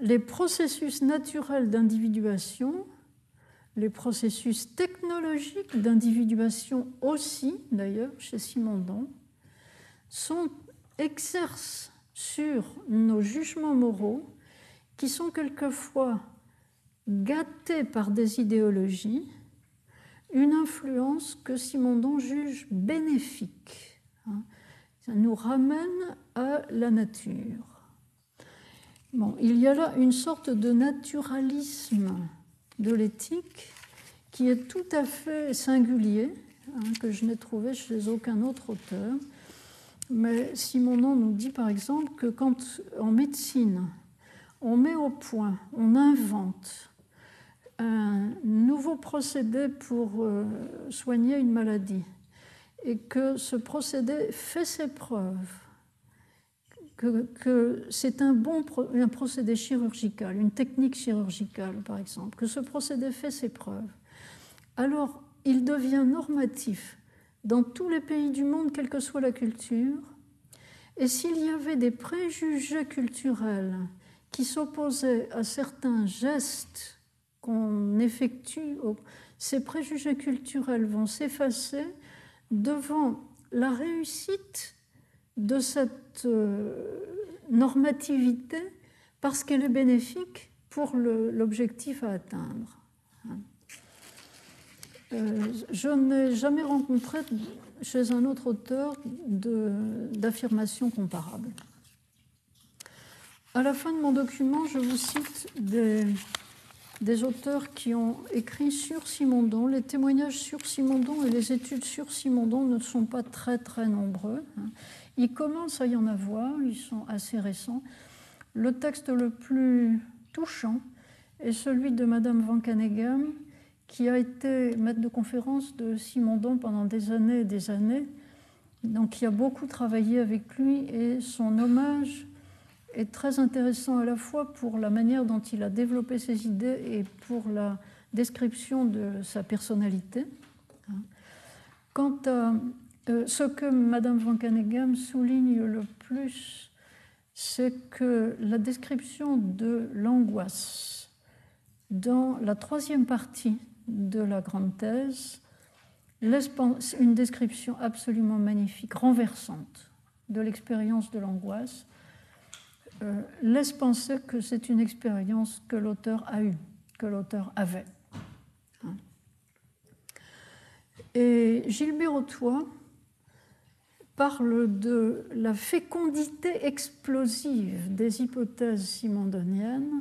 Les processus naturels d'individuation, les processus technologiques d'individuation aussi, d'ailleurs, chez Simondon, sont, exercent sur nos jugements moraux qui sont quelquefois gâtés par des idéologies, une influence que Simondon juge bénéfique. Hein. Ça nous ramène à la nature. Bon, il y a là une sorte de naturalisme de l'éthique qui est tout à fait singulier, hein, que je n'ai trouvé chez aucun autre auteur. Mais Simonon nous dit par exemple que quand en médecine, on met au point, on invente un nouveau procédé pour euh, soigner une maladie et que ce procédé fait ses preuves, que, c'est un bon un procédé chirurgical, une technique chirurgicale par exemple, que ce procédé fait ses preuves, alors il devient normatif dans tous les pays du monde, quelle que soit la culture. Et s'il y avait des préjugés culturels qui s'opposaient à certains gestes qu'on effectue, ces préjugés culturels vont s'effacer devant la réussite de cette euh, normativité parce qu'elle est bénéfique pour l'objectif à atteindre. Euh, je n'ai jamais rencontré chez un autre auteur d'affirmations comparables. À la fin de mon document, je vous cite des, des, auteurs qui ont écrit sur Simondon. Les témoignages sur Simondon et les études sur Simondon ne sont pas très très nombreux. Hein. Il commence à y en avoir, ils sont assez récents. Le texte le plus touchant est celui de Madame Van Caneghem, qui a été maître de conférence de Simondon pendant des années et des années, donc qui a beaucoup travaillé avec lui, et son hommage est très intéressant à la fois pour la manière dont il a développé ses idées et pour la description de sa personnalité. Quant à euh, ce que Madame Van Caneghem souligne le plus, c'est que la description de l'angoisse dans la troisième partie de la grande thèse laisse une description absolument magnifique, renversante de l'expérience de l'angoisse, euh, laisse penser que c'est une expérience que l'auteur a eue, que l'auteur avait. Hein. Et Gilbert Autois parle de la fécondité explosive des hypothèses simondoniennes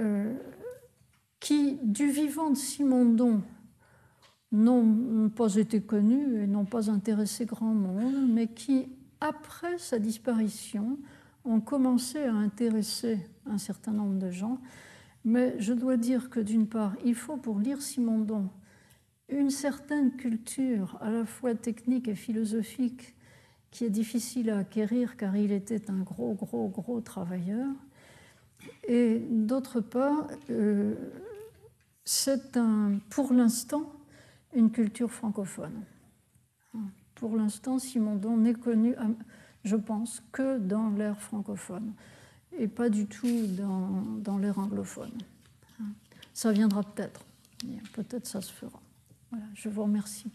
euh, qui, du vivant de Simondon, n'ont pas été connus et n'ont pas intéressé grand monde, mais qui, après sa disparition, ont commencé à intéresser un certain nombre de gens. Mais je dois dire que d'une part, il faut pour lire Simondon une certaine culture à la fois technique et philosophique qui est difficile à acquérir car il était un gros, gros, gros travailleur. Et d'autre part, euh, c'est un, pour l'instant une culture francophone. Pour l'instant, Simondon n'est connu, je pense, que dans l'ère francophone et pas du tout dans, dans l'ère anglophone. Ça viendra peut-être, peut-être ça se fera. Voilà, je vous remercie.